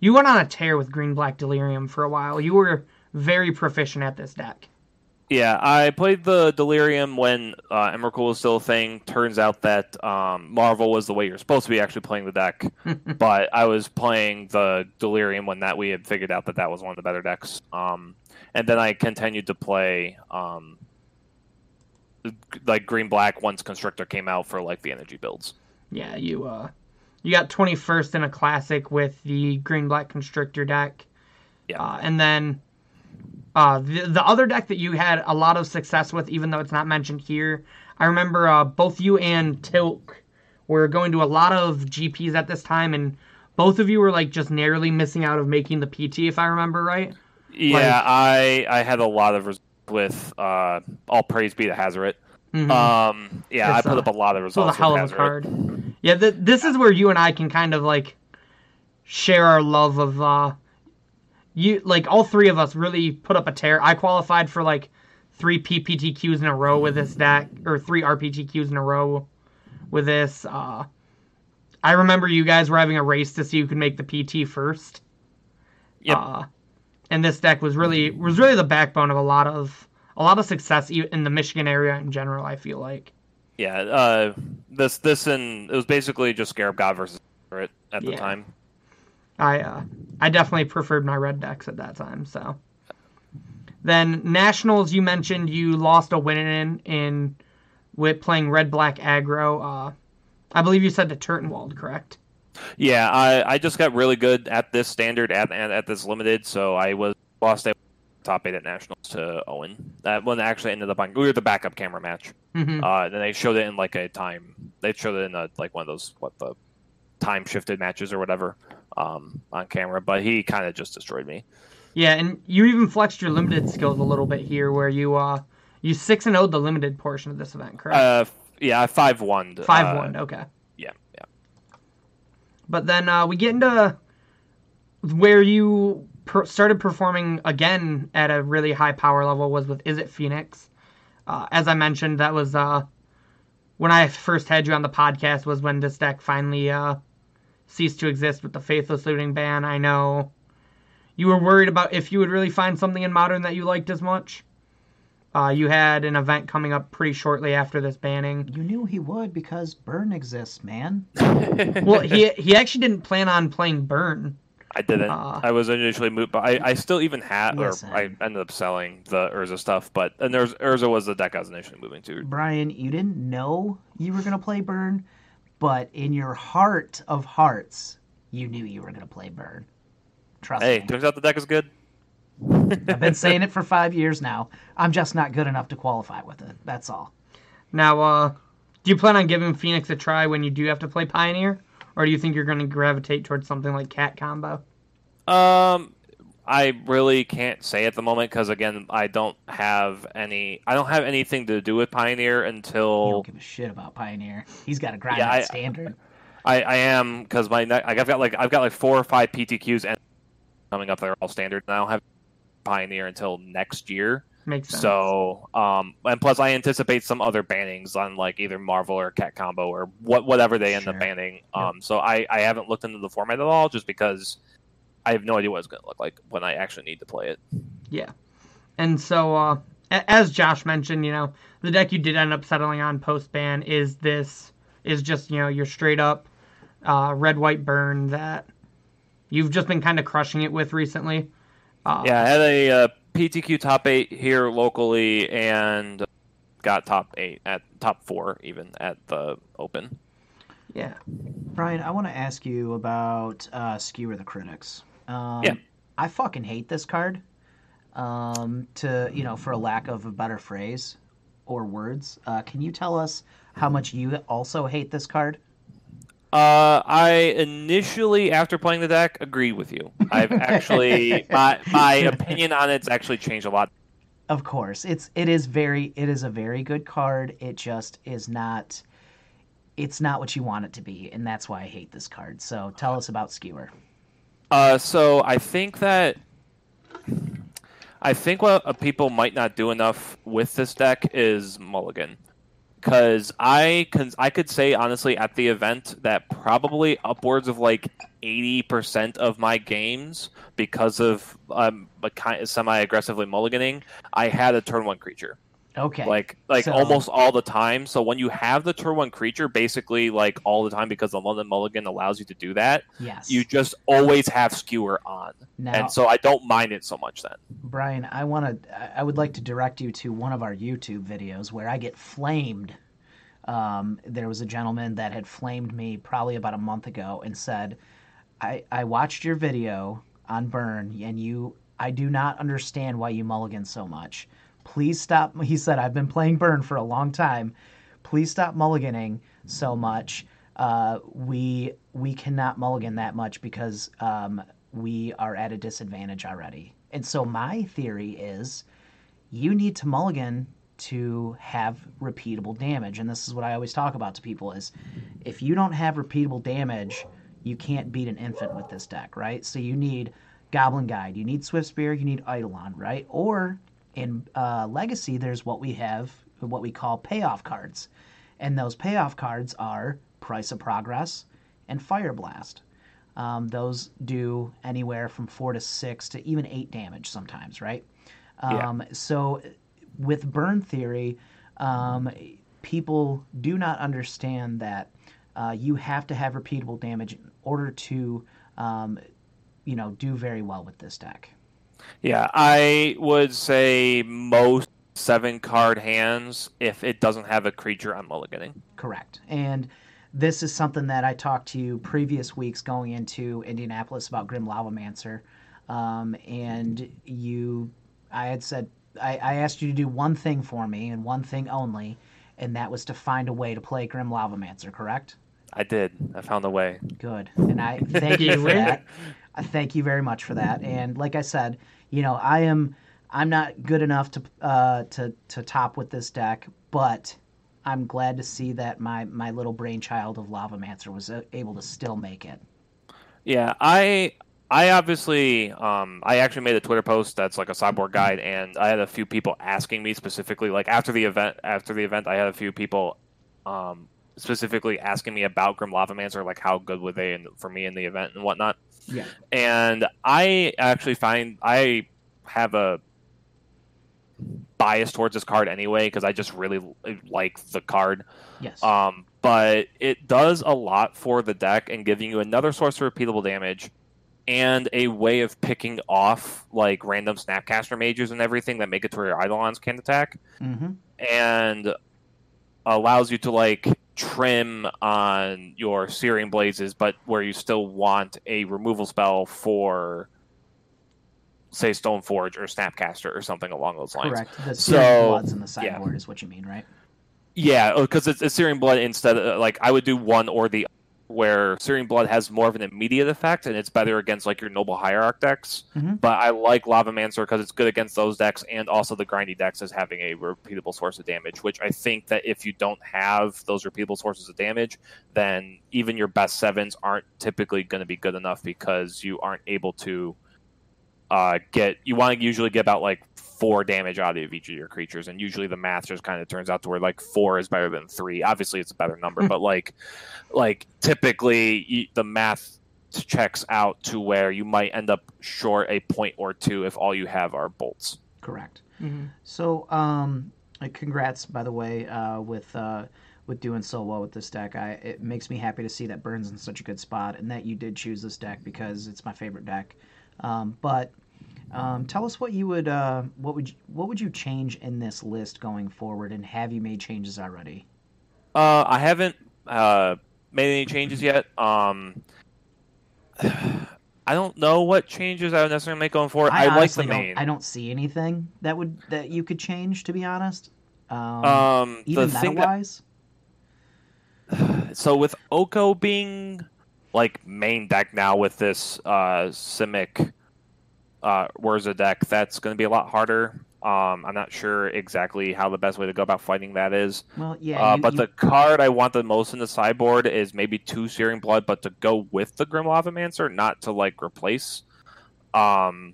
you went on a tear with green black delirium for a while. You were very proficient at this deck. Yeah, I played the Delirium when uh, Emrakul was still a thing. Turns out that um, Marvel was the way you're supposed to be actually playing the deck, but I was playing the Delirium when that we had figured out that that was one of the better decks. Um, and then I continued to play um, like Green Black once Constrictor came out for like the energy builds. Yeah, you uh, you got 21st in a classic with the green black constrictor deck. Yeah. Uh, and then uh, the the other deck that you had a lot of success with, even though it's not mentioned here, I remember uh, both you and Tilk were going to a lot of GPs at this time, and both of you were like just narrowly missing out of making the PT, if I remember right. Yeah, I I had a lot of results with uh, all praise be to Hazaret. Mhm. Um, yeah, I put uh, up a lot of results. a hell of a card. Yeah, th- this is where you and I can kind of like share our love of uh you like all three of us really put up a tear. I qualified for like three PPTQs in a row with this deck or three RPTQs in a row with this. Uh I remember you guys were having a race to see who could make the PT first. Yep. Uh, and this deck was really was really the backbone of a lot of a lot of success in the Michigan area in general. I feel like. Yeah, uh, this this and it was basically just Scarab God versus Hazaret at the Yeah. time. I uh, I definitely preferred my red decks at that time. So then nationals, you mentioned you lost a win in in with playing red black aggro. Uh, I believe you said to Turtenwald, correct? Yeah, I, I just got really good at this standard at, at at this limited, so I was lost a top eight at nationals to Owen. That one actually ended up on we were the backup camera match. hmm Uh, then they showed it in like a time. They showed it in a, like one of those what the time shifted matches or whatever um, on camera. But he kind of just destroyed me. Yeah, and you even flexed your limited skills a little bit here, where you uh you six and 0 the limited portion of this event, correct? Uh, yeah, five one. Five one, okay. Yeah, yeah. But then uh, we get into where you per- started performing again at a really high power level was with Izzet Phoenix. Uh, as I mentioned, that was uh, when I first had you on the podcast. Was when this deck finally uh, ceased to exist with the Faithless Looting ban. I know you were worried about if you would really find something in Modern that you liked as much. Uh, you had an event coming up pretty shortly after this banning. You knew he would because Burn exists, man. Well, he he actually didn't plan on playing Burn. I didn't. Uh, I was initially moved, but I, I still even had, or I ended up selling the Urza stuff. But and there's Urza was the deck I was initially moving to. Bryan, you didn't know you were going to play Burn, but in your heart of hearts, you knew you were going to play Burn. Trust Hey, me. turns out the deck is good. I've been saying it for five years now. I'm just not good enough to qualify with it. That's all. Now, uh, do you plan on giving Phoenix a try when you do have to play Pioneer, or do you think you're going to gravitate towards something like Cat Combo? Um, I really can't say at the moment because again, I don't have any. I don't have anything to do with Pioneer until don't give a shit about Pioneer. He's got to grind Yeah, I- standard. I, I am because my I've got like I've got like four or five PTQs and coming up. They're all standard, and I don't have Pioneer until next year. Makes sense. So, um, and plus, I anticipate some other bannings on like either Marvel or Cat Combo or what whatever they end Sure. up banning. Um, so I I haven't looked into the format at all, just because I have no idea what it's going to look like when I actually need to play it. Yeah. And so, uh, as Josh mentioned, you know, the deck you did end up settling on post ban is this, is just, you know, your straight up uh, red white burn that you've just been kind of crushing it with recently. Uh, Yeah, I had a uh, PTQ top eight here locally, and got top eight at top four even at the Open. Yeah. Bryan, I want to ask you about uh, Skewer the Critics. Um, Yeah. I fucking hate this card. Um, to you know, for a lack of a better phrase or words, uh, can you tell us how much you also hate this card? Uh, I initially, after playing the deck, agreed with you. I've actually my my opinion on it's actually changed a lot. Of course, it's it is very it is a very good card. It just is not. It's not what you want it to be, and that's why I hate this card. So tell us about Skewer. Uh, so I think that I think what people might not do enough with this deck is Mulligan, because I can I could say honestly at the event that probably upwards of like eighty percent of my games because of um semi aggressively mulliganing, I had a turn one creature Okay. like like So- almost all the time. So when you have the turn one creature, basically like all the time because the London Mulligan allows you to do that, yes. you just always have skewer on, now, and so I don't mind it so much then. Bryan, I want to. I would like to direct you to one of our YouTube videos where I get flamed. Um, there was a gentleman that had flamed me probably about a month ago and said, "I I watched your video on Burn, and you. I do not understand why you mulligan so much. Please stop." He said, "I've been playing Burn for a long time. Please stop mulliganing so much. Uh, we we cannot mulligan that much because um, we are at a disadvantage already." And so my theory is you need to mulligan to have repeatable damage. And this is what I always talk about to people is if you don't have repeatable damage, you can't beat an infant with this deck, right? So you need Goblin Guide, you need Swiftspear, you need Eidolon, right? Or in uh, Legacy, there's what we have, what we call payoff cards. And those payoff cards are Price of Progress and Fire Blast. Um, those do anywhere from four to six to even eight damage sometimes, right? Yeah. Um, So with burn theory, um, people do not understand that uh, you have to have repeatable damage in order to, um, you know, do very well with this deck. Yeah, I would say most seven card hands if it doesn't have a creature I'm mulliganing. Correct. And this is something that I talked to you previous weeks going into Indianapolis about Grim Lavamancer. Um, and you, I had said, I, I asked you to do one thing for me and one thing only, and that was to find a way to play Grim Lavamancer, correct? I did. I found a way. Good. And I thank you for that. I thank you very much for that. And like I said, you know, I am I'm not good enough to uh, to to top with this deck, but I'm glad to see that my my little brainchild of Lavamancer was uh, able to still make it. Yeah, I I obviously um I actually made a Twitter post that's like a sideboard guide and I had a few people asking me specifically like after the event after the event I had a few people um specifically asking me about Grim Lava Lavamancer like how good were they in, for me in the event and whatnot. Yeah. And I actually find I have a bias towards this card anyway because I just really like the card. Yes. Um, but it does a lot for the deck and giving you another source of repeatable damage and a way of picking off like random snapcaster mages and everything that make it to where your Eidolons can't attack mm-hmm. and allows you to like trim on your Searing Blazes, but where you still want a removal spell for say Stoneforge or Snapcaster or something along those lines. Correct. The So, Bloods in the yeah. sideboard is what you mean, right? Yeah, because it's, it's Searing Blood instead of like I would do one or the where Searing Blood has more of an immediate effect and it's better against like your Noble Hierarch decks. Mhm. But I like Lavamancer because it's good against those decks and also the grindy decks as having a repeatable source of damage. Which I think that if you don't have those repeatable sources of damage, then even your best sevens aren't typically going to be good enough because you aren't able to uh, get. You want to usually get about like four damage out of each of your creatures, and usually the math just kind of turns out to where like four is better than three. Obviously, it's a better number, but like, like typically y- the math checks out to where you might end up short a point or two if all you have are bolts. Correct. Mhm. So, um, congrats, by the way, uh, with uh, with doing so well with this deck. I it makes me happy to see that Burns in such a good spot, and that you did choose this deck because it's my favorite deck. Um, but um, tell us what you would uh, what would you, what would you change in this list going forward, and have you made changes already? Uh, I haven't uh, made any changes yet. Um, I don't know what changes I would necessarily make going forward. I, like the don't- main. I don't see anything that would that you could change. To be honest, um, um, even meta that wise. so with Oko being like main deck now with this uh Simic uh Wurza deck, that's going to be a lot harder. Um, I'm not sure exactly how the best way to go about fighting that is. Well, yeah, uh, you- but you- the card I want the most in the sideboard is maybe two Searing Blood, but to go with the Grim Lavamancer, not to like replace. Um,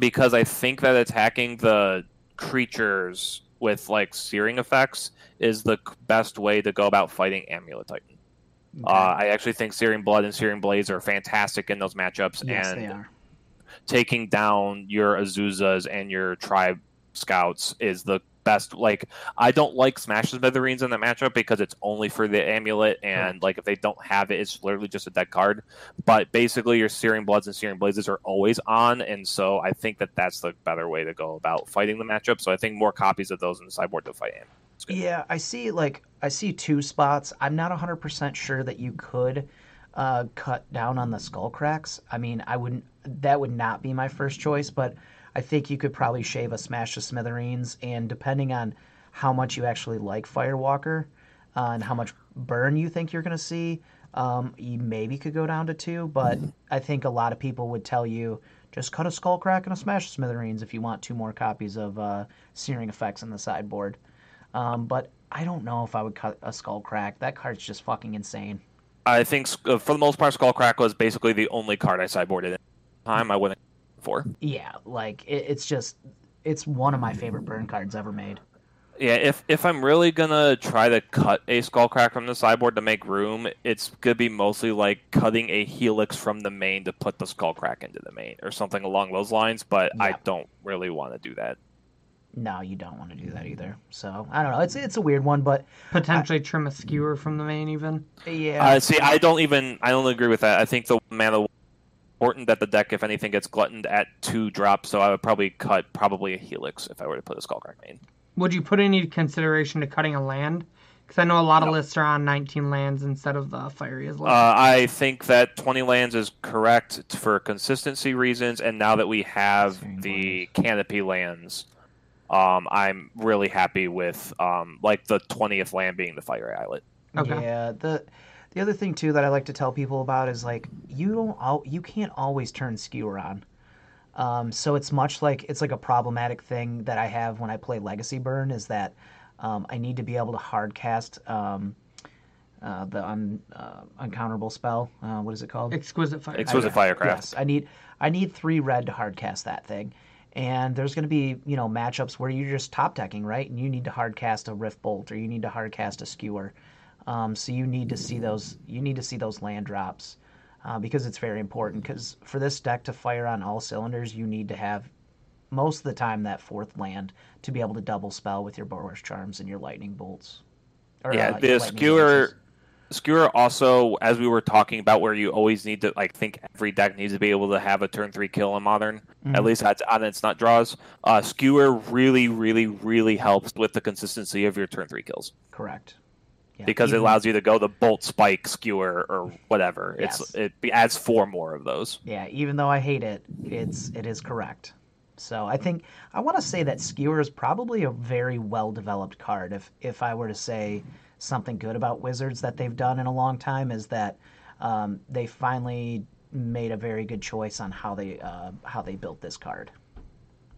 because I think that attacking the creatures with like searing effects is the best way to go about fighting Amulet Titan. Okay. Uh, I actually think Searing Blood and Searing Blazes are fantastic in those matchups, yes, and they are. Taking down your Azusas and your Tribe Scouts is the best. Like, I don't like Smash to Smithereens in that matchup because it's only for the amulet, and like if they don't have it, it's literally just a dead card. But basically, your Searing Bloods and Searing Blazes are always on, and so I think that that's the better way to go about fighting the matchup. So I think more copies of those in the sideboard to fight good. Yeah, I see. Like, I see two spots. I'm not 100 percent sure that you could uh, cut down on the skull cracks. I mean, I wouldn't. That would not be my first choice, but I think you could probably shave a smash to smithereens, and depending on how much you actually like Firewalker uh, and how much burn you think you're going to see, um, you maybe could go down to two. But I think a lot of people would tell you just cut a skull crack and a smash to smithereens if you want two more copies of uh, searing effects in the sideboard. Um, but I don't know if I would cut a skull crack. That card's just fucking insane. I think uh, for the most part, Skullcrack was basically the only card I sideboarded in time. I wouldn't for. Yeah, like it, it's just it's one of my favorite burn cards ever made. Yeah, if if I'm really gonna try to cut a Skullcrack from the sideboard to make room, it's gonna be mostly like cutting a Helix from the main to put the Skullcrack into the main or something along those lines. But I don't really want to do that. No, you don't want to do that either. So I don't know. It's it's a weird one, but Potentially trim a skewer from the main, even. yeah, Uh, see, I don't even I don't agree with that. I think the mana important that the deck, if anything, gets gluttoned at two drops. So I would probably cut probably a Helix if I were to put a Skullcrack main. Would you put any consideration to cutting a land? Because I know a lot of lists are on 19 lands instead of the fiery as Uh. I think that 20 lands is correct for consistency reasons, and now that we have Searing the canopy lands, um, I'm really happy with um, like the 20th land being the Fiery Islet. Okay. yeah. The the other thing too that I like to tell people about is like you don't al- you can't always turn skewer on. Um, so it's much like it's like a problematic thing that I have when I play Legacy Burn is that um, I need to be able to hard cast um, uh, the un, uh, uncounterable spell. Uh, what is it called? Exquisite fire. Exquisite I- Firecraft. Yes, I need I need three red to hard cast that thing. And there's going to be you know matchups where you're just top decking right, and you need to hard cast a Rift Bolt or you need to hard cast a Skewer. Um, so you need to see those you need to see those land drops uh, because it's very important. Because for this deck to fire on all cylinders, you need to have most of the time that fourth land to be able to double spell with your Boros Charms and your Lightning Bolts. Or, yeah, uh, the skewer. Lances. Skewer also, as we were talking about, where you always need to like think every deck needs to be able to have a turn three kill in modern. Mhm. At least that's on its not draws. Uh, skewer really, really, really helps with the consistency of your turn three kills. Correct. Yeah, because it allows you to go the bolt spike skewer or whatever. Yes. It's it adds four more of those. Yeah, even though I hate it, it's it is correct. So I think I want to say that skewer is probably a very well developed card. If if I were to say something good about Wizards that they've done in a long time is that um, they finally made a very good choice on how they uh, how they built this card.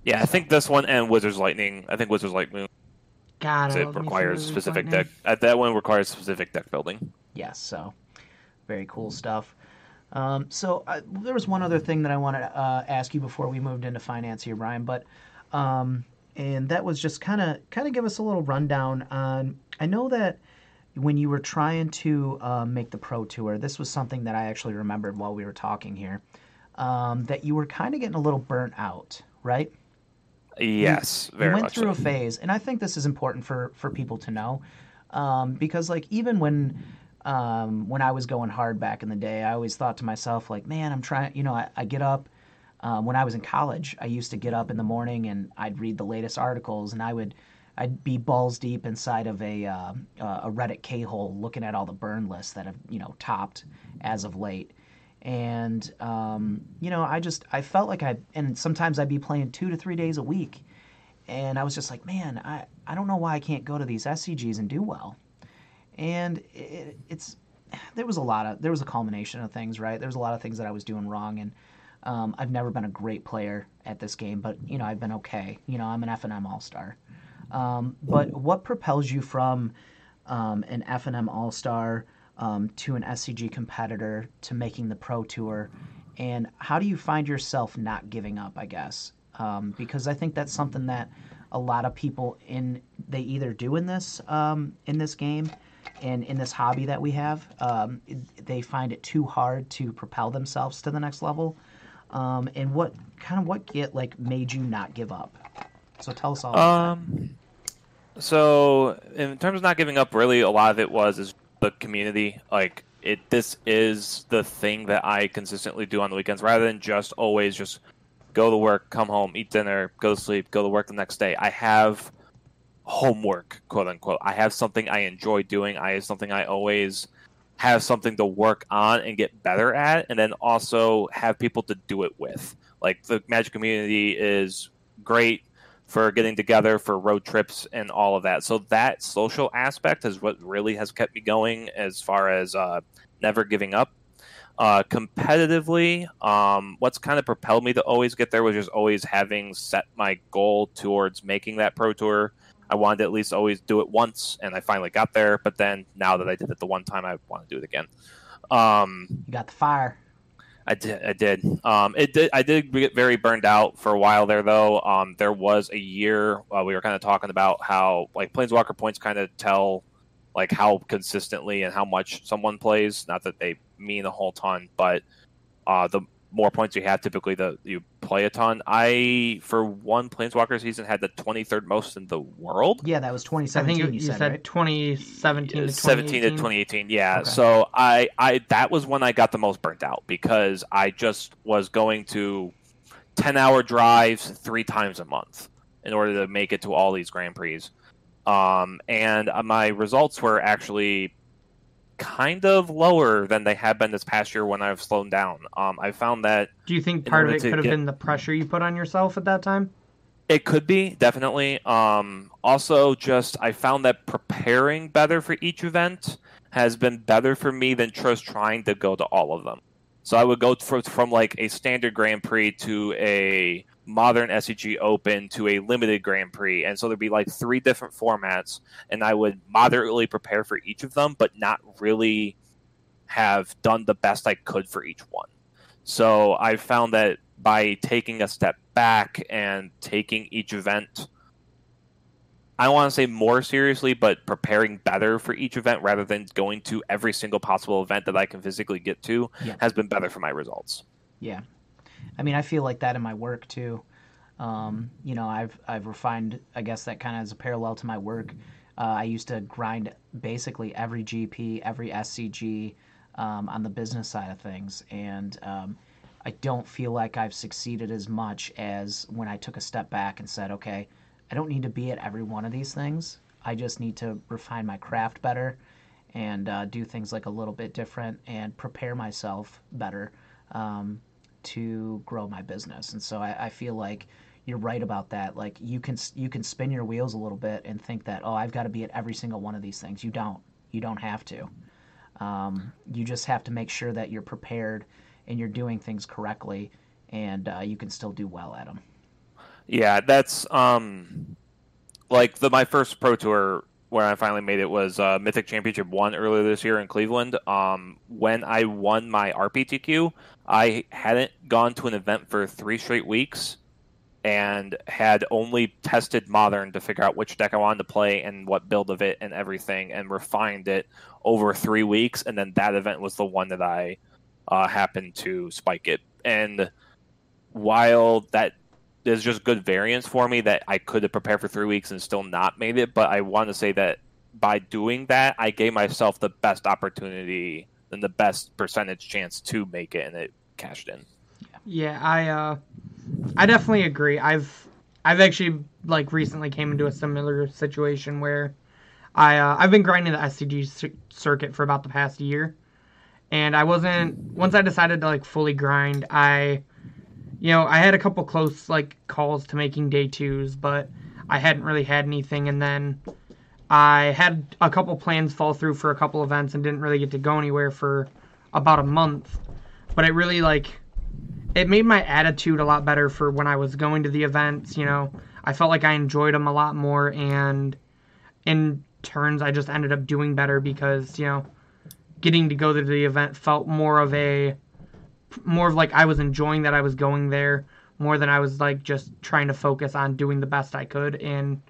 Yeah, I think this one and Wizards Lightning. I think Wizards Lightning God, it love me some requires specific deck. Uh, that one requires specific deck building. Yes, so very cool stuff. Um, so uh, there was one other thing that I wanted to uh, ask you before we moved into finance here, Bryan, but um, and that was just kind of kind of give us a little rundown on. I know that when you were trying to uh, make the pro tour, this was something that I actually remembered while we were talking here. Um, that you were kind of getting a little burnt out, right? Yes, you very went through so. a phase and i think this is important for for people to know um, because like even when um, when i was going hard back in the day i always thought to myself like man i'm trying you know i, I get up um, when i was in college i used to get up in the morning and i'd read the latest articles and i would i'd be balls deep inside of a uh, a reddit k-hole looking at all the burn lists that have you know topped as of late and um, you know i just i felt like i and sometimes i'd be playing two to three days a week. And i was just like man i, I don't know why i can't go to these scgs and do well. And it, it's there was a lot of there was a culmination of things right? There was a lot of things that i was doing wrong. And um, i've never been a great player at this game but you know i've been okay. You know i'm an f&m all-star. Um, but what propels you from um, an f&m all-star um, to an scg competitor to making the pro tour. And how do you find yourself not giving up i guess? Um, because i think that's something that a lot of people in they either do in this um, in this game and in this hobby that we have um, they find it too hard to propel themselves to the next level. Um, and what kind of what get like made you not give up? So tell us all Um, so in terms of not giving up, really a lot of it was is the community. Like it, this is the thing that I consistently do on the weekends, rather than just always just go to work, come home, eat dinner, go to sleep, go to work the next day. I have homework, quote unquote. I have something I enjoy doing. I have something I always have something to work on and get better at, and then also have people to do it with. Like the Magic community is great for getting together for road trips and all of that. So that social aspect is what really has kept me going as far as uh, never giving up. Uh, competitively, um, what's kind of propelled me to always get there was just always having set my goal towards making that pro tour. I wanted to at least always do it once, and I finally got there. But then now that I did it the one time, I want to do it again. Um, you got the fire I did. I did. Um, it did. I did get very burned out for a while there, though. Um, there was a year uh, we were kind of talking about how like Planeswalker points kind of tell like how consistently and how much someone plays. Not that they mean a whole ton, but uh, the more points you have, typically the you play a ton. I for one Planeswalker season had the twenty third most in the world. yeah that was I 2017 think you, you, said, said right 2017 to 17 to 2018. 2018 yeah Okay. so I, I that was when i got the most burnt out because i just was going to 10 hour drives three times a month in order to make it to all these grand prix um, and uh, my results were actually kind of lower than they had been this past year when i've slowed down um, i found that Do you think part of it could have get- been the pressure you put on yourself at that time? It could be definitely. Um, also, just I found that preparing better for each event has been better for me than just trying to go to all of them. So I would go from, from like a standard Grand Prix to a modern SCG Open to a limited Grand Prix, and so there'd be like three different formats, and I would moderately prepare for each of them, but not really have done the best I could for each one. So I found that by taking a step back and taking each event, I don't want to say more seriously, but preparing better for each event rather than going to every single possible event that I can physically get to Yeah. has been better for my results. Yeah, I mean, I feel like that in my work too. Um, you know, I've I've refined. I guess that kind of is a parallel to my work. Uh, I used to grind basically every GP, every SCG um, on the business side of things, and um, I don't feel like I've succeeded as much as when I took a step back and said, okay, I don't need to be at every one of these things. I just need to refine my craft better and uh, do things like a little bit different and prepare myself better um, to grow my business. And so I, I feel like you're right about that. Like you can you can spin your wheels a little bit and think that oh I've got to be at every single one of these things. You don't. You don't have to. Um, you just have to make sure that you're prepared and you're doing things correctly, and uh, you can still do well at them. Yeah, that's um, like the my first pro tour where I finally made it was uh, Mythic Championship one earlier this year in Cleveland. Um, when I won my RPTQ, I hadn't gone to an event for three straight weeks and had only tested modern to figure out which deck I wanted to play and what build of it and everything, and refined it over three weeks. And then that event was the one that I uh, happened to spike it. And while that is just good variance for me, that I could have prepared for three weeks and still not made it, but I want to say that by doing that, I gave myself the best opportunity and the best percentage chance to make it, and it cashed in. Yeah, I uh, I definitely agree. I've I've actually like recently came into a similar situation where I uh, I've been grinding the SCG circuit for about the past year, and I wasn't once I decided to like fully grind. I you know I had a couple close like calls to making day twos, but I hadn't really had anything, and then I had a couple plans fall through for a couple events and didn't really get to go anywhere for about a month. But it really like it made my attitude a lot better for when I was going to the events. You know, I felt like I enjoyed them a lot more, and in turns, I just ended up doing better because you know, getting to go to the event felt more of a more of like I was enjoying that I was going there more than I was like just trying to focus on doing the best I could and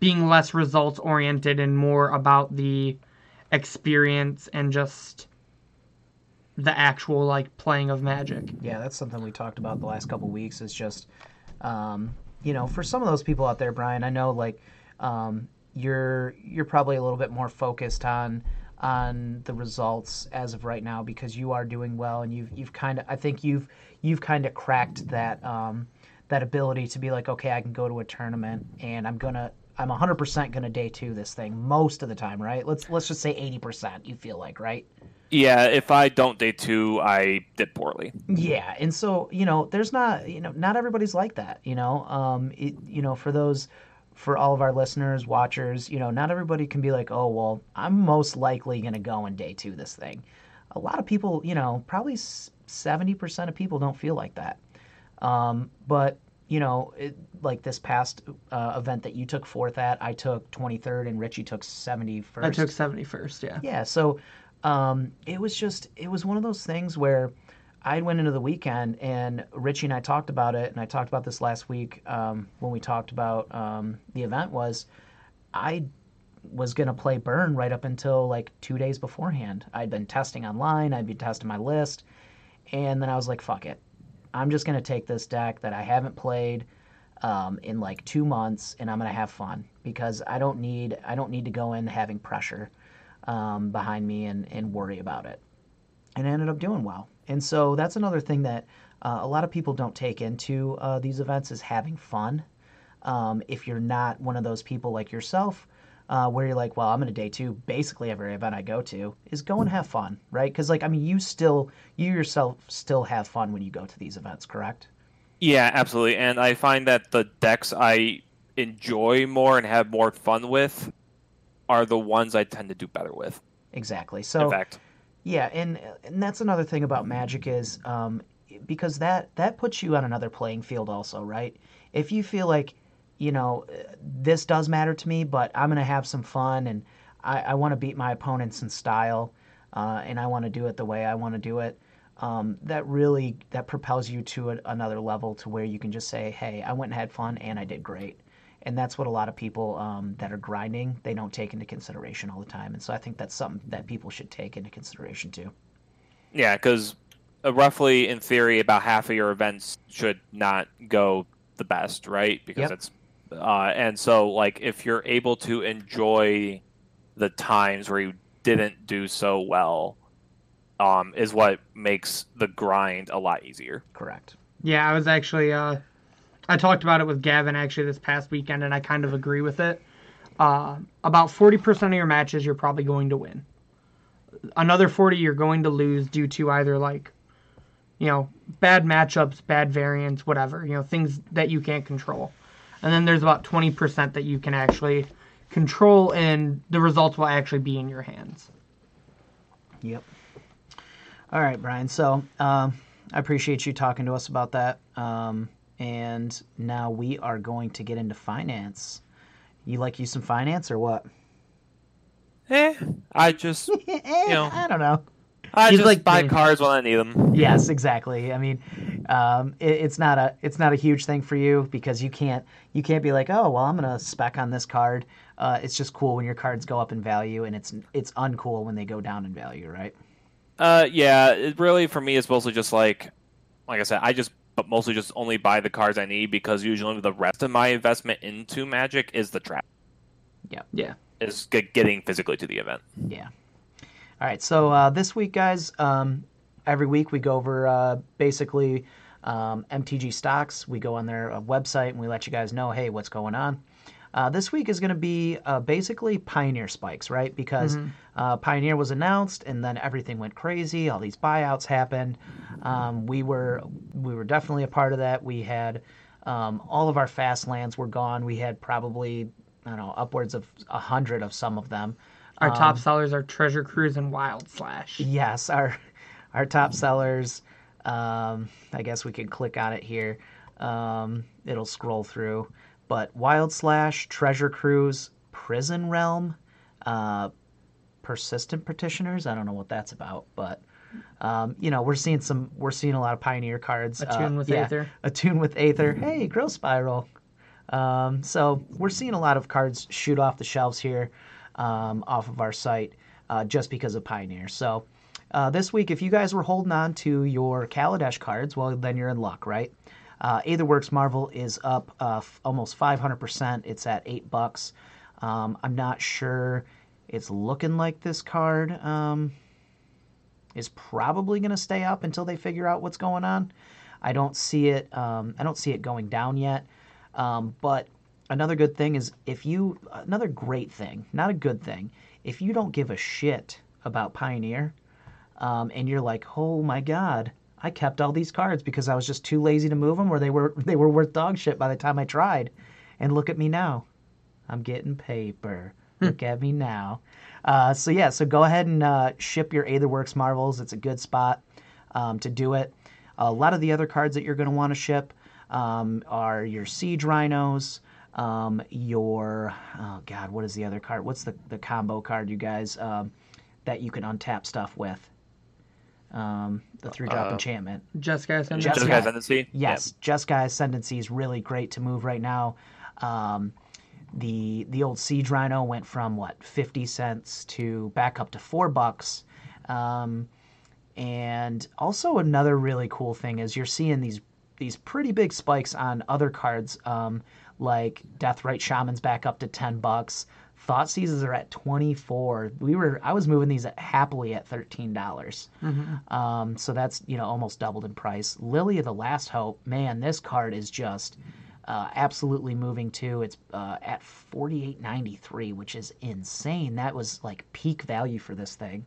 being less results oriented and more about the experience and just the actual like playing of magic. Yeah, that's something we talked about the last couple weeks. Is just, um, you know, for some of those people out there, Bryan, I know like um, you're you're probably a little bit more focused on on the results as of right now because you are doing well and you've you've kind of I think you've you've kind of cracked that um, that ability to be like okay I can go to a tournament and I'm gonna I'm 100% gonna day two this thing most of the time right let's let's just say 80% you feel like right yeah, if I don't day two, I did poorly. Yeah, and so you know, there's not you know, not everybody's like that. You know, um, it, you know, for those, for all of our listeners, watchers, you know, not everybody can be like, oh well, I'm most likely gonna go in day two this thing. A lot of people, you know, probably seventy percent of people don't feel like that. Um, but you know, it, like this past uh, event that you took fourth at, I took 23rd and Richie took 71st. I took 71st, yeah. Yeah, so um, it was just it was one of those things where I went into the weekend and Richie and I talked about it, and I talked about this last week um, when we talked about um, the event. Was I was gonna play Burn right up until like two days beforehand. I'd been testing online, I'd been testing my list, and then I was like, "Fuck it, I'm just gonna take this deck that I haven't played." Um, in like two months, and I'm gonna have fun because I don't need I don't need to go in having pressure um, behind me and, and worry about it. And I ended up doing well. And so that's another thing that uh, a lot of people don't take into uh, these events is having fun. Um, if you're not one of those people like yourself, uh, where you're like, well, I'm going to day two, basically every event I go to is go and have fun, right? Because like, I mean, you still, you yourself still have fun when you go to these events, correct? Yeah, absolutely. And I find that the decks I enjoy more and have more fun with are the ones I tend to do better with. Exactly. So, in fact, yeah, and and that's another thing about Magic is um, because that that puts you on another playing field also, right? If you feel like you know this does matter to me, but I'm gonna have some fun and I, I want to beat my opponents in style, uh, and I want to do it the way I want to do it. Um, that really that propels you to a, another level to where you can just say, "Hey, I went and had fun, and I did great." And that's what a lot of people um, that are grinding they don't take into consideration all the time. And so i think that's something that people should take into consideration too. Yeah because uh, roughly in theory about half of your events should not go the best right? Because yep. it's uh, and so like if you're able to enjoy the times where you didn't do so well um, is what makes the grind a lot easier. Correct. Yeah i was actually uh I talked about it with Gavin actually this past weekend, and I kind of agree with it. uh, about 40% of your matches you're probably going to win. Another 40 you're going to lose due to either like, you know, bad matchups, bad variants, whatever, you know, things that you can't control. And then there's about 20% that you can actually control and the results will actually be in your hands. Yep. All right, Bryan. So um, I appreciate you talking to us about that. Um, and now we are going to get into finance. You like you some finance or what? Eh, I just Eh, know. I don't know. I He's just like buy cars when I need them. Yes, exactly. I mean, um, it, it's not a it's not a huge thing for you because you can't you can't be like, oh well, I'm gonna spec on this card. Uh, it's just cool when your cards go up in value, and it's it's uncool when they go down in value, right? Uh, yeah, it really for me it's mostly just like, like I said, I just but mostly just only buy the cards I need because usually the rest of my investment into Magic is the trap, Yeah. Yeah. Is getting physically to the event. Yeah. All right. So uh, this week, guys, um, every week we go over uh, basically um, MTG stocks. We go on their uh, website and we let you guys know, hey, what's going on. Uh, this week is going to be uh, basically Pioneer spikes, right? Because uh, Pioneer was announced, and then everything went crazy. All these buyouts happened. Um, we were we were definitely a part of that. We had um, all of our fast lands were gone. We had probably I don't know upwards of a hundred of some of them. Our Um, top sellers are Treasure Cruise and Wild Slash. Yes, our our top sellers. Um, I guess we could click on it here. Um, it'll scroll through. But Wild Slash, Treasure Cruise, Prison Realm, uh, Persistent Petitioners. I don't know what that's about, but um, you know we're seeing some. We're seeing a lot of Pioneer cards. Attune uh, with yeah, Aether. Attune with Aether. Hey, Growth Spiral. Um, so we're seeing a lot of cards shoot off the shelves here, um, off of our site, uh, just because of Pioneer. So uh, this week, if you guys were holding on to your Kaladesh cards, well, then you're in luck, right? Uh, Aetherworks Marvel is up uh, f- almost 500%. It's at eight bucks. Um, I'm not sure. It's looking like this card um, is probably going to stay up until they figure out what's going on. I don't see it. Um, I don't see it going down yet. Um, but another good thing is if you another great thing, not a good thing, if you don't give a shit about Pioneer, um, and you're like, oh my god, I kept all these cards because I was just too lazy to move them, or they were they were worth dog shit by the time I tried, and look at me now, I'm getting paper. Look at me now. Uh, so yeah, so go ahead and uh, ship your Aetherworks Marvels. It's a good spot um, to do it. A lot of the other cards that you're going to want to ship um, are your Siege Rhinos, um, your oh god, what is the other card? What's the the combo card, you guys, um, that you can untap stuff with? Um, the three drop Uh, enchantment. Jessica Ascendant. Jessica- Just guys Ascendancy? Yes, Jeskai Ascendancy is really great to move right now. Um, the the old Siege Rhino went from what fifty cents to back up to four bucks. Um, and also another really cool thing is you're seeing these these pretty big spikes on other cards, um, like Deathrite Shaman's back up to ten bucks. Thoughtseizes are at twenty four. We were I was moving these at, happily at thirteen dollars. Um, so that's you know almost doubled in price. Lily of the Last Hope, man, this card is just uh, absolutely moving too. It's uh, at forty eight ninety three, which is insane. That was like peak value for this thing,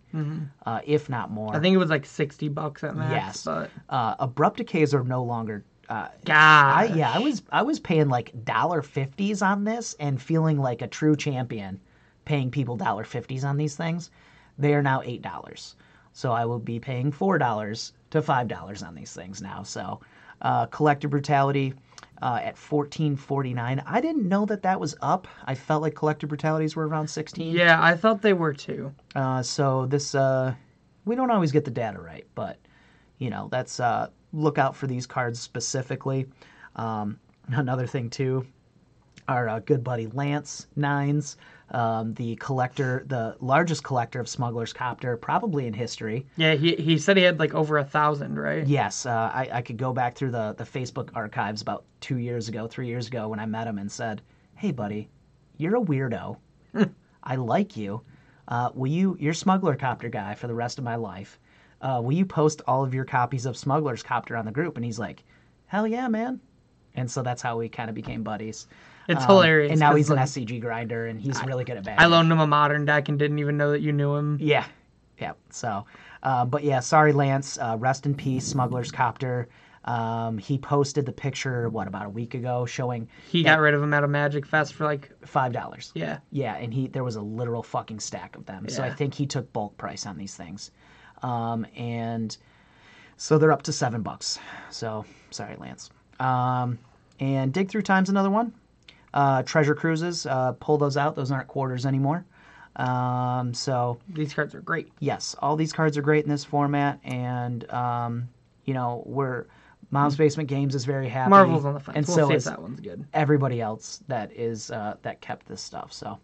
uh, if not more. I think it was like 60 bucks at max. Yes. But uh, abrupt decays are no longer. Uh, I, yeah, I was I was paying like dollar fifties on this and feeling like a true champion, paying people dollar fifties on these things. They are now eight dollars, so I will be paying four dollars to five dollars on these things now. So, uh, Collective Brutality uh, at fourteen forty nine. I didn't know that that was up. I felt like Collective Brutalities were around sixteen. Yeah, I thought they were too. Uh, so this, uh, we don't always get the data right, but you know, that's uh, look out for these cards specifically. Um, another thing too, our uh, good buddy Lance Nines, um, the collector, the largest collector of Smuggler's Copter, probably in history. Yeah, he he said he had like over a thousand, right? Yes, uh, I, I could go back through the, the Facebook archives about two years ago, three years ago, when I met him and said, "Hey, buddy, you're a weirdo. I like you. Uh, will you? You're Smuggler Copter guy for the rest of my life. Uh, will you post all of your copies of Smuggler's Copter on the group?" And he's like, "Hell yeah, man!" And so that's how we kind of became buddies. It's Um, hilarious. And now he's an like, SCG grinder, and he's really good at bad. I loaned him a modern deck and didn't even know that you knew him. Yeah, yeah. So, uh, but yeah, sorry, Lance. Uh, rest in peace, Smuggler's Copter. Um, he posted the picture what about a week ago, showing He got rid of him at a Magic Fest for like, five dollars. yeah. Yeah, and he there was a literal fucking stack of them. So I think he took bulk price on these things, um, and so they're up to seven bucks. So sorry, Lance. Um, and dig through time's another one. Uh, treasure cruises, uh, pull those out. Those aren't quarters anymore. Um, so These cards are great. yes, all these cards are great in this format, and um, you know we're Mom's Basement Games is very happy. Marvel's on the fence. and we'll so is that one's good. everybody else that is uh, that kept this stuff. So,